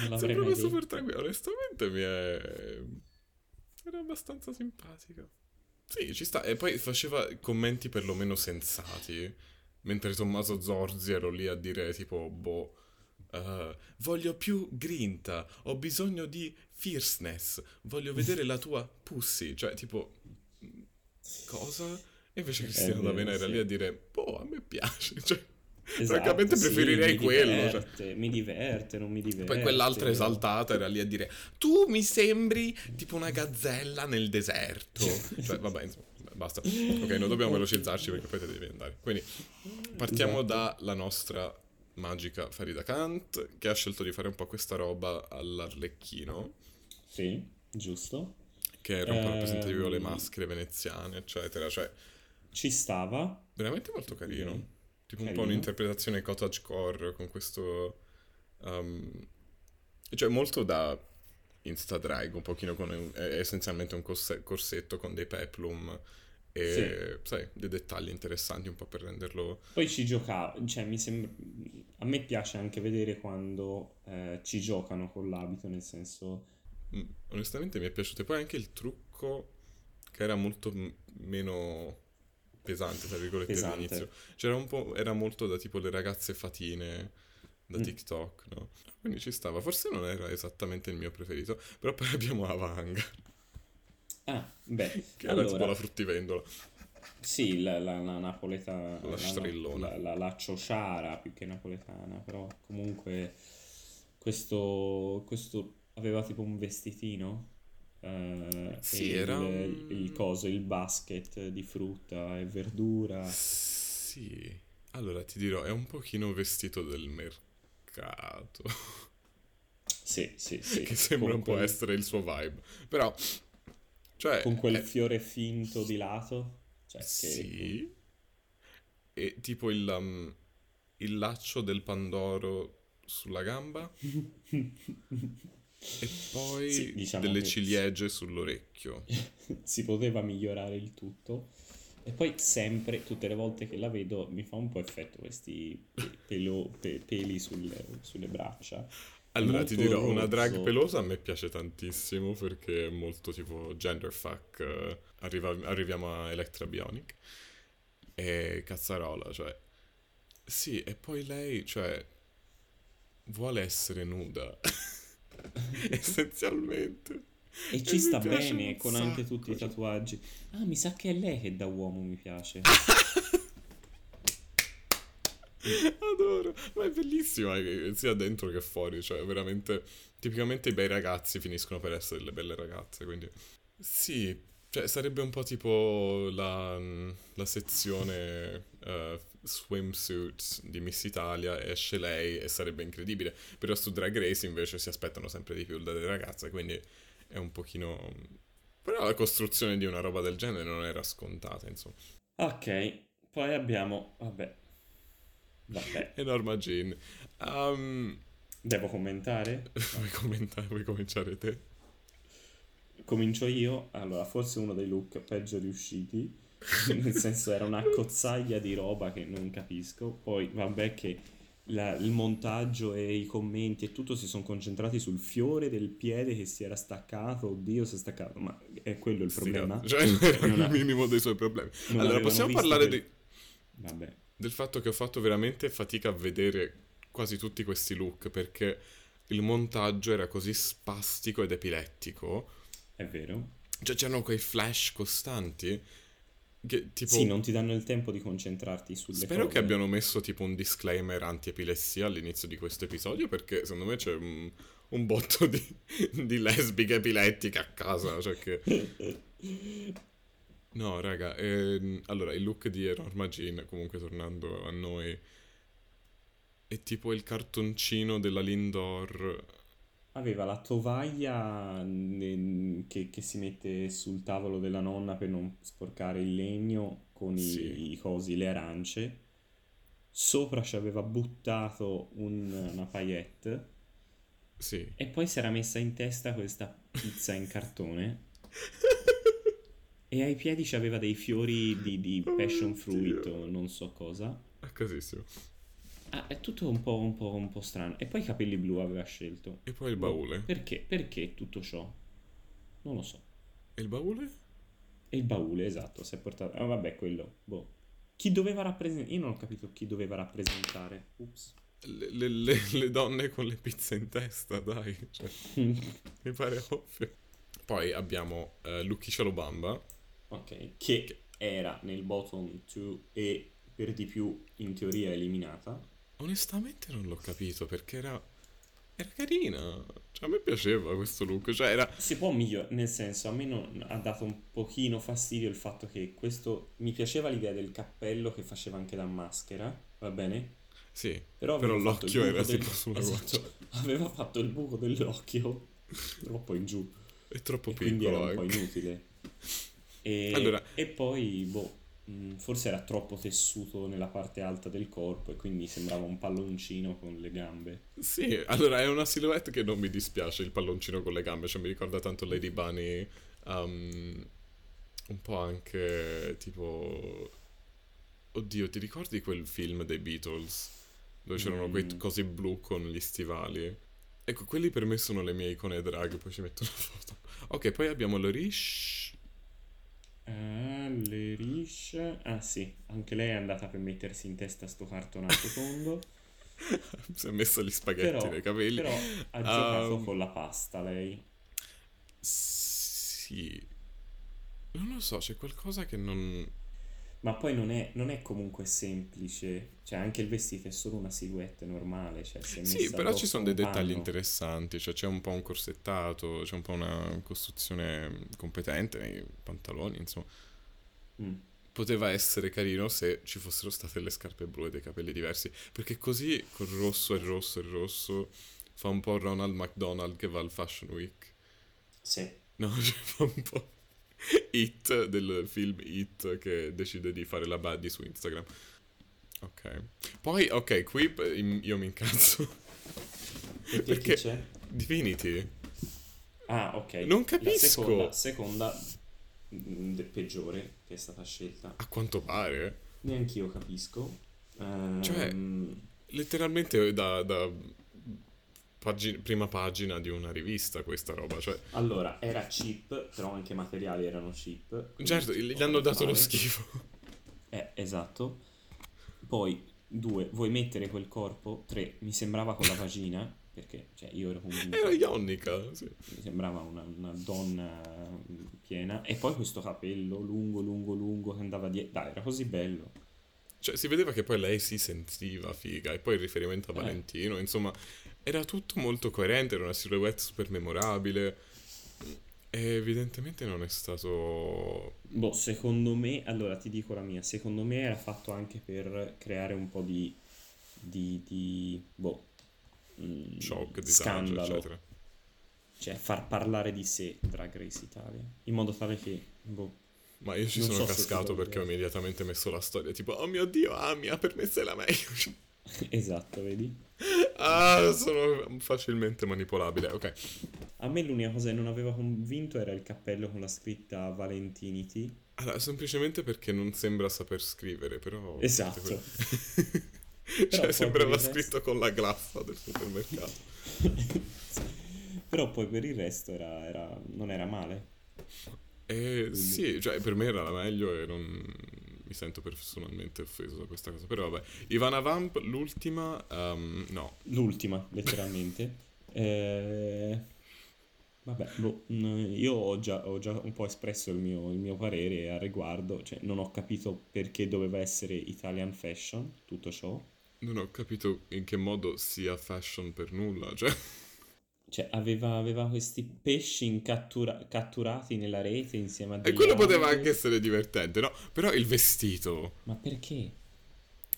Non l'avrei Sembrava mai super tranquilla, onestamente mi è... Era abbastanza simpatica. Sì, ci sta. E poi faceva commenti perlomeno sensati. Mentre Tommaso Zorzi ero lì a dire tipo, boh, eh, voglio più grinta, ho bisogno di fierceness, voglio vedere la tua pussy. Cioè, tipo, cosa? E invece Cristina vero, D'Avena era sì. lì a dire, boh, a me piace. Cioè, Esatto, francamente sì, preferirei mi quello. cioè. diverte, Mi diverte, non mi diverte. Poi quell'altra esaltata era lì a dire Tu mi sembri tipo una gazzella nel deserto Cioè vabbè insomma basta Ok noi dobbiamo velocizzarci perché poi te devi andare Quindi partiamo Esatto. dalla nostra magica Farida Kant Che ha scelto di fare un po' questa roba all'arlecchino Sì, giusto. Che era un po' Ehm. rappresentativo alle maschere veneziane eccetera Cioè Ci stava. veramente molto carino Ok. Tipo un po' Carino. un'interpretazione cottagecore con questo... um, cioè molto da Insta drag, un pochino con è essenzialmente un corse- corsetto con dei peplum e sai, dei dettagli interessanti un po' per renderlo... Poi ci giocava, cioè mi sembra... A me piace anche vedere quando eh, ci giocano con l'abito, nel senso... mm, onestamente mi è piaciuto. E poi anche il trucco che era molto m- meno pesante, tra virgolette, Pesante. all'inizio. C'era un po', era molto da tipo le ragazze fatine da Mm. TikTok, no? Quindi ci stava. Forse non era esattamente il mio preferito, però poi abbiamo Avanga, Ah, beh, che era tipo allora, la fruttivendula. sì, la, la, la napoletana... La strillona. La, la, la ciociara più che napoletana, però comunque questo, questo aveva tipo un vestitino. Eh, Sì, era il, il coso, il basket di frutta e verdura. Sì. Allora ti dirò, è un pochino vestito del mercato, Sì, sì, sì. che sembra con un po' essere il suo vibe. Però, cioè... Con quel è- fiore finto di lato. Cioè, che... Sì. E tipo il, um, il laccio del Pandoro sulla gamba. E poi Sì, diciamo delle ciliegie sull'orecchio. si poteva migliorare il tutto. E poi sempre, tutte le volte che la vedo, mi fa un po' effetto questi pe- pelo- pe- peli sulle, sulle braccia. Allora, ti dirò, una drag pelosa a me piace tantissimo perché è molto tipo genderfuck. eh, arriva- arriviamo a Electra Bionic. E cazzarola, cioè... Sì, e poi lei, cioè... Vuole essere nuda. Essenzialmente. E E ci sta bene con anche tutti i sacco, tatuaggi. Ah, mi sa che è lei che da uomo mi piace. Adoro, ma è bellissima eh, sia dentro che fuori, cioè veramente tipicamente i bei ragazzi finiscono per essere delle belle ragazze, quindi sì, cioè sarebbe un po' tipo la, la sezione eh, swimsuit di Miss Italia, esce lei e sarebbe incredibile, però su Drag Race invece si aspettano sempre di più dalle ragazze, quindi è un pochino... Però la costruzione di una roba del genere non era scontata, insomma. Ok, poi abbiamo... Vabbè. Vabbè. E Norma Jean. Um, Devo commentare? Vuoi commentare, vuoi cominciare te? Comincio io. Allora, forse uno dei look peggio riusciti. Nel senso era una cozzaglia di roba che non capisco. Poi vabbè che la- il montaggio e i commenti e tutto si sono concentrati sul fiore del piede che si era staccato. Oddio, si è staccato. Ma è quello il problema? cazzi, Cioè, Non il ha- minimo dei suoi problemi. non allora, possiamo parlare quel- di- Vabbè. del fatto che ho fatto veramente fatica a vedere quasi tutti questi look perché il montaggio era così spastico ed epilettico. È vero. Cioè, c'erano quei flash costanti che tipo... Sì, non ti danno il tempo di concentrarti sulle Spero cose. che abbiano messo tipo un disclaimer anti-epilessia all'inizio di questo episodio perché secondo me c'è un, un botto di, di lesbiche epilettiche a casa, cioè che... No, raga, ehm, allora il look di Norma Jean, comunque tornando a noi, è tipo il cartoncino della Lindor. Aveva la tovaglia ne- che, che si mette sul tavolo della nonna per non sporcare il legno con i, Sì. i cosi, le arance. Sopra ci aveva buttato un- una paillette Sì. e poi si era messa in testa questa pizza in cartone e ai piedi ci aveva dei fiori di, di Oh, passion fruit Dio. o non so cosa. È casissimo. Ah, è tutto un po', un po', un po' strano. E poi i capelli blu aveva scelto. E poi il baule. Perché? Perché tutto ciò? Non lo so. E il baule? E il baule, esatto, si è portato... Ah, vabbè, quello, boh. Chi doveva rappresentare... Io non ho capito chi doveva rappresentare. Ups. Le, le- le- le donne con le pizze in testa, dai. Cioè, mi pare ovvio. Poi abbiamo uh, Lucchicciolo Bamba. ok, che era nel bottom 2 e per di più in teoria eliminata. Onestamente non l'ho capito perché era, era carina. Cioè, a me piaceva questo look. Cioè, era. Si può migliorare, nel senso, a me non- ha dato un pochino fastidio il fatto che questo... Mi piaceva l'idea del cappello che faceva anche da maschera, va bene? Sì, Però, però l'occhio era del- tipo sulla Esatto, guancia. aveva fatto il buco dell'occhio troppo in giù. È troppo e quindi era piccolo un po' anche. inutile. E, Allora- e poi, boh, forse era troppo tessuto nella parte alta del corpo e quindi sembrava un palloncino con le gambe. Sì, allora è una silhouette che non mi dispiace, il palloncino con le gambe, cioè mi ricorda tanto Lady Bunny, um, un po' anche tipo... Oddio, ti ricordi quel film dei Beatles? Dove c'erano quei Mm. cosi blu con gli stivali? Ecco, quelli per me sono le mie icone drag, poi ci metto una foto. Ok, poi abbiamo Lorish. Ah, le risce. Ah sì, anche lei è andata per mettersi in testa sto cartonato tondo. si è messa gli spaghetti però, nei capelli. però ha giocato Um, con la pasta lei. Sì. Non lo so, c'è qualcosa che non... Ma poi non è, non è comunque semplice. Cioè, anche il vestito è solo una silhouette normale. Cioè, Sì, però ci sono dei dettagli panno. interessanti, cioè c'è un po' un corsettato, c'è un po' una costruzione competente nei pantaloni, insomma. Mm. Poteva essere carino se ci fossero state le scarpe blu e dei capelli diversi, perché così col rosso e il rosso e il rosso fa un po' Ronald McDonald che va al Fashion Week. Sì. No, cioè fa un po' Hit del film Hit che decide di fare la buddy su Instagram. Ok. Poi, ok, qui io mi incazzo. Perché, Perché c'è? Divinity. Ah, ok. Non La capisco. seconda, seconda mm, de- peggiore che è stata scelta. A quanto pare. Neanch'io capisco. Ehm, Cioè, Letteralmente da, da pagi- prima pagina di una rivista questa roba. Cioè, Allora, era cheap, però anche i materiali erano cheap. certo, gli hanno dato lo schifo. Eh, esatto. Poi, due, vuoi mettere quel corpo? Tre, mi sembrava con la vagina, perché cioè, io ero convinto. Era ionica, sì. Mi sembrava una, una donna mm, piena. E poi questo capello lungo, lungo, lungo che andava dietro. Dai, era così bello. Cioè, si vedeva che poi lei si sentiva figa, e poi il riferimento a Eh. Valentino, insomma, era tutto molto coerente, era una silhouette super memorabile. E evidentemente non è stato... Boh, secondo me, allora ti dico la mia, secondo me era fatto anche per creare un po' di, di, di boh, mm, shock, disagio, scandalo, eccetera. cioè far parlare di sé Drag Race Italia, in modo tale che, boh, Ma io ci Non sono so cascato perché ho immediatamente messo la storia, tipo, oh mio Dio, Amia, per me sei la meglio. esatto, vedi? ah, sono facilmente manipolabile, ok. A me l'unica cosa che non aveva convinto era il cappello con la scritta Valentinity. Allora, semplicemente perché non sembra saper scrivere, però... Esatto. cioè, sembrava il resto- scritto con la graffa del supermercato. Però poi per il resto era, era- non era male. E sì, cioè, per me era la meglio e non mi sento personalmente offeso da questa cosa. Però vabbè, Ivana Vamp, l'ultima, ehm, no. L'ultima, letteralmente. Eh, Vabbè, boh, io ho già, ho già un po' espresso il mio, il mio parere al riguardo, cioè non ho capito perché doveva essere Italian fashion, tutto ciò. Non ho capito in che modo sia fashion per nulla, cioè... Cioè aveva, aveva questi pesci incattura- catturati nella rete insieme a E degli quello poteva angeli. anche essere divertente, no? Però il vestito, Ma perché?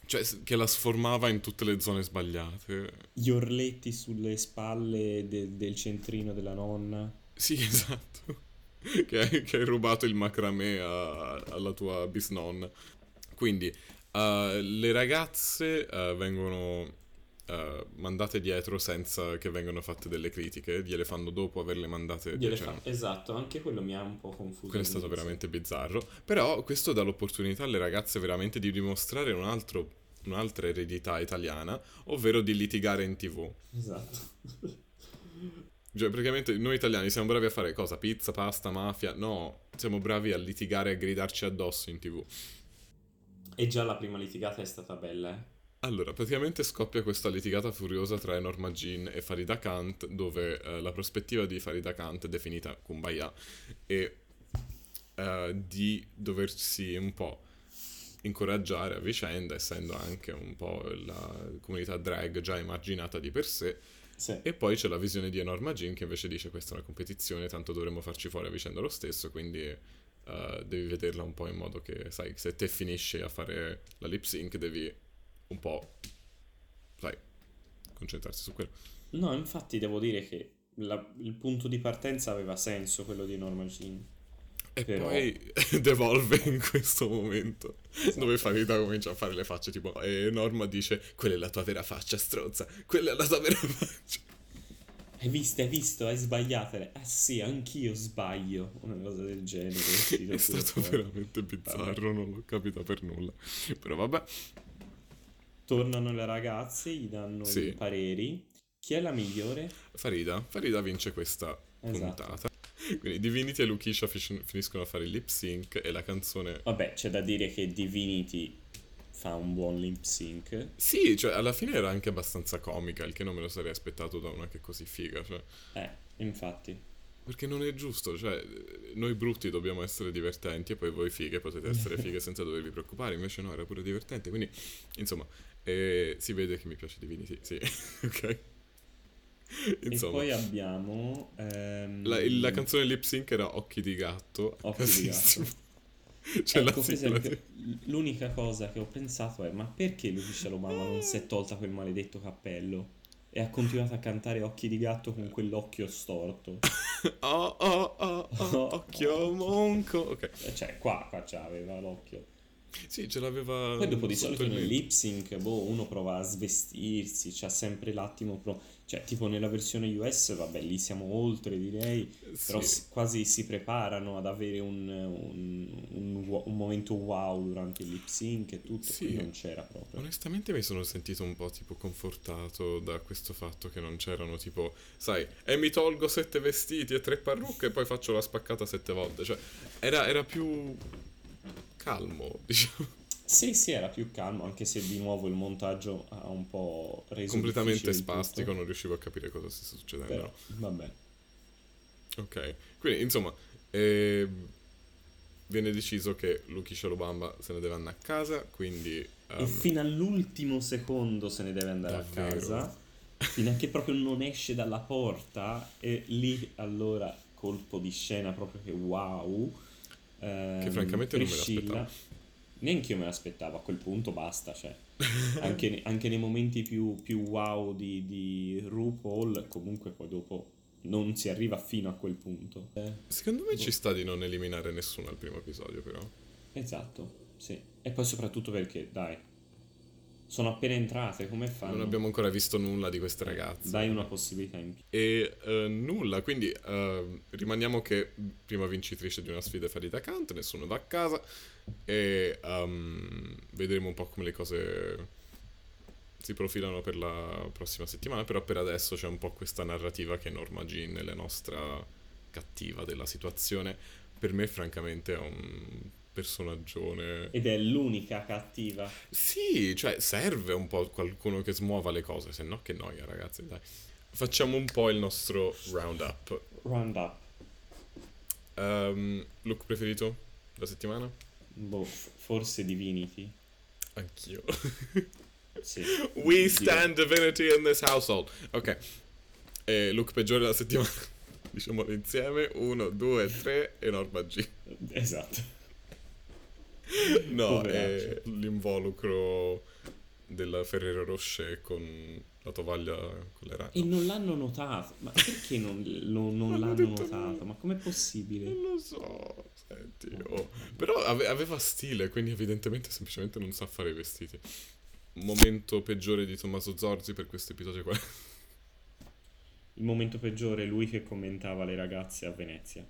cioè che la sformava in tutte le zone sbagliate. Gli orletti sulle spalle de- del centrino della nonna. Sì, esatto. Che hai, che hai rubato il macramè a- alla tua bisnonna. Quindi, eh, le ragazze eh, vengono eh, mandate dietro senza che vengano fatte delle critiche, gliele fanno dopo averle mandate cioè, fa- Esatto, anche quello mi ha un po' confuso. Quello è stato veramente bizzarro. Però questo dà l'opportunità alle ragazze veramente di dimostrare un altro- un'altra eredità italiana, ovvero di litigare in tv. Esatto. Cioè, praticamente noi italiani siamo bravi a fare cosa? Pizza, pasta, mafia? No, siamo bravi a litigare e a gridarci addosso in tv. E già la prima litigata è stata bella, eh? Allora, praticamente scoppia questa litigata furiosa tra Norma Jean e Farida Kant, dove eh, la prospettiva di Farida Kant, definita Kumbaya, è eh, di doversi un po' incoraggiare a vicenda, essendo anche un po' la comunità drag già emarginata di per sé. Sì. E poi c'è la visione di Norma Jean che invece dice questa è una competizione, tanto dovremmo farci fuori a vicenda lo stesso, quindi eh, devi vederla un po' in modo che, sai, se te finisci a fare la lip sync devi un po', sai, concentrarsi su quello. No, infatti devo dire che la- il punto di partenza aveva senso, quello di Norma Jean. E Però- poi devolve in questo momento, Esatto. dove Farida comincia a fare le facce tipo, e Norma dice, quella è la tua vera faccia, stronza, quella è la tua vera faccia. Hai visto, hai visto, hai sbagliato. Eh sì, anch'io sbaglio. Una cosa del genere. È stato veramente bizzarro, non l'ho capito per nulla. Però vabbè, Tornano le ragazze, gli danno Sì. i pareri. Chi è la migliore? Farida, Farida vince questa Esatto. puntata. Quindi Divinity e Lukisha fish- finiscono a fare il lip sync e la canzone... Vabbè, c'è da dire che Divinity fa un buon lip sync. Sì, cioè alla fine era anche abbastanza comica, il che non me lo sarei aspettato da una che è così figa, cioè... Eh, infatti. Perché non è giusto, cioè noi brutti dobbiamo essere divertenti e poi voi fighe potete essere fighe senza dovervi preoccupare, invece no, era pure divertente, quindi insomma, eh, si vede che mi piace Divinity, sì, ok? E Insomma, poi abbiamo... ehm, la, la canzone lip sync era Occhi di gatto, Occhi di gatto. C'è ecco, per esempio, l'unica cosa che ho pensato è: ma perché Lucia Lomama non si è tolta quel maledetto cappello? E ha continuato a cantare Occhi di gatto con quell'occhio storto. Oh, oh, oh, oh, occhio monco, ok. Eh, Cioè, qua, qua c'aveva l'occhio. Sì, ce l'aveva Poi dopo di solito nel lip sync, boh, uno prova a svestirsi, c'ha sempre l'attimo pro... Cioè, tipo nella versione US, vabbè, lì siamo oltre, direi, però Sì. si- quasi si preparano ad avere un, un- un un momento wow durante il lip sync e tutto, Sì. non c'era proprio. Onestamente mi sono sentito un po' tipo confortato da questo fatto che non c'erano tipo, sai, e mi tolgo sette vestiti e tre parrucche e poi faccio la spaccata sette volte. Cioè, era, era più calmo, diciamo. Sì, sì, era più calmo, anche se di nuovo il montaggio ha un po' reso Completamente spastico, non riuscivo a capire cosa stesse succedendo. Però, vabbè. Ok, quindi insomma, eh, viene deciso che Lucky Shalobamba se ne deve andare a casa, quindi... E ehm, fino all'ultimo secondo se ne deve andare Davvero? a casa, fino a che proprio non esce dalla porta e lì allora colpo di scena proprio che wow. Ehm, Che francamente non me Priscilla- l'aspettavo. Neanche io me l'aspettavo, a quel punto basta, cioè. Anche, anche nei momenti più, più wow di, di RuPaul, comunque poi dopo non si arriva fino a quel punto. Eh, Secondo me Boh. ci sta di non eliminare nessuno al primo episodio, però. esatto, sì. E poi soprattutto perché, dai, sono appena entrate, come fanno? Non abbiamo ancora visto nulla di queste ragazze. Dai una possibilità in più. E eh, nulla, quindi eh, rimaniamo che prima vincitrice di una sfida Farida Kant, nessuno va a casa e ehm, vedremo un po' come le cose si profilano per la prossima settimana, però per adesso c'è un po' questa narrativa che Norma Jean è la nostra cattiva della situazione. Per me francamente è un personaggione... Ed è l'unica cattiva. Sì, cioè serve un po' qualcuno che smuova le cose, se no che noia ragazzi, dai. Facciamo un po' il nostro roundup. Roundup. Ehm, look preferito da settimana? Boh, forse Divinity. Anch'io. Sì. We stand divinity in this household. Ok. E look peggiore della settimana? Diciamolo insieme. Uno, due, tre e Norma G. Esatto. No, Poveraccio. è l'involucro della Ferrero Rocher con la tovaglia con le rane. E non l'hanno notato. Ma perché non, non- non l'hanno notato? niente. Ma com'è possibile? Non lo so, senti, oh. Però ave- aveva stile, quindi evidentemente semplicemente non sa fare i vestiti. Momento peggiore di Tommaso Zorzi per questo episodio qua. Il momento peggiore è lui che commentava le ragazze a Venezia.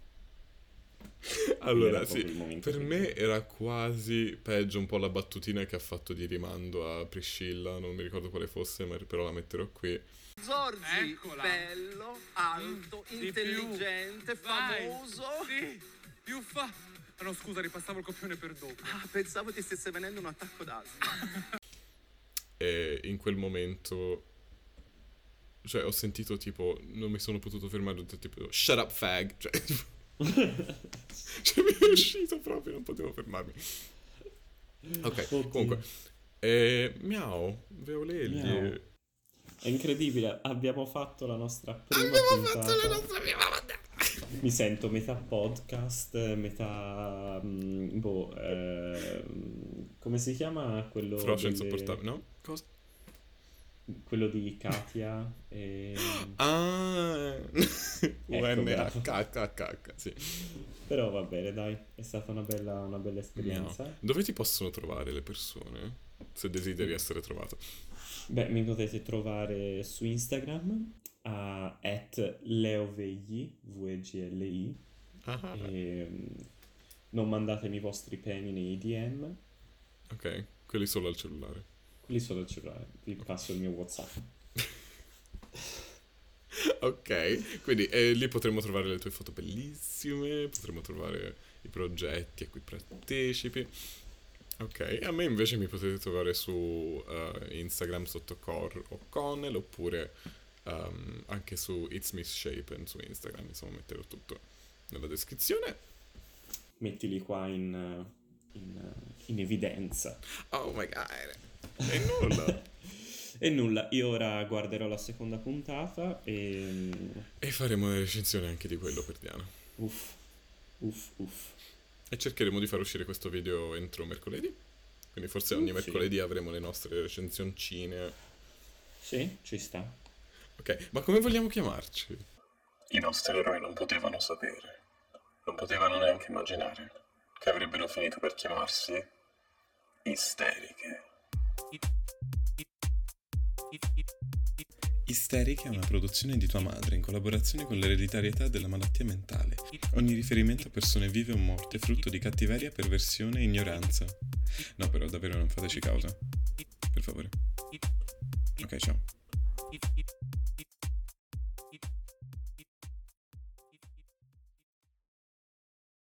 Allora, sì, per me era quasi peggio un po' la battutina che ha fatto di rimando a Priscilla, non mi ricordo quale fosse, ma però la metterò qui. Zorzi, Eccola. bello, alto, Mm, intelligente, più. Vai. famoso. Sì, più fa... Ah no, scusa, ripassavo il copione per dopo. Ah, pensavo ti stesse venendo un attacco d'asma. E in quel momento, cioè, ho sentito tipo, non mi sono potuto fermare, ho detto tipo, shut up fag, cioè, mi è uscito proprio, non potevo fermarmi. Ok, Oddio. comunque, eh, miau, Veolelli. Miau. È incredibile, abbiamo fatto la nostra prima Abbiamo puntata. fatto la nostra prima volta. Mi sento metà podcast, metà... mm, boh, ehm, come si chiama quello Frocia delle- insopportabile, no? Cosa? Quello di Katia e... Ah, Ecco, UNHKK, sì. Però va bene, dai, è stata una bella, una bella esperienza. Miau. Dove ti possono trovare le persone? Se desideri essere trovato. Beh, mi potete trovare su Instagram a at leovegli, V-E-G-L-I, Ah, e mm, non mandatemi i vostri peni nei DM, ok, quelli solo al cellulare. Quelli solo al cellulare, vi passo il mio WhatsApp. Ok, quindi eh, lì potremo trovare le tue foto bellissime, potremo trovare i progetti a cui partecipi. Ok, a me invece mi potete trovare su eh, Instagram sotto Core o Connell oppure ehm, anche su It's Misshapen su Instagram, insomma metterò tutto nella descrizione. Mettili qua in, in, in evidenza. Oh my god, e nulla. E nulla, io ora guarderò la seconda puntata e... e faremo una recensione anche di quello per Diana. Uff, uff, uff. E cercheremo di far uscire questo video entro mercoledì. Quindi forse ogni sì. mercoledì avremo le nostre recensioncine. Sì, ci sta. Ok, ma come vogliamo chiamarci? I nostri eroi non potevano sapere, non potevano neanche immaginare che avrebbero finito per chiamarsi Isteriche. Isterica è una produzione di tua madre in collaborazione con l'ereditarietà della malattia mentale. Ogni riferimento a persone vive o morte è frutto di cattiveria, perversione e ignoranza. No, però davvero non fateci causa. Per favore. Ok, ciao.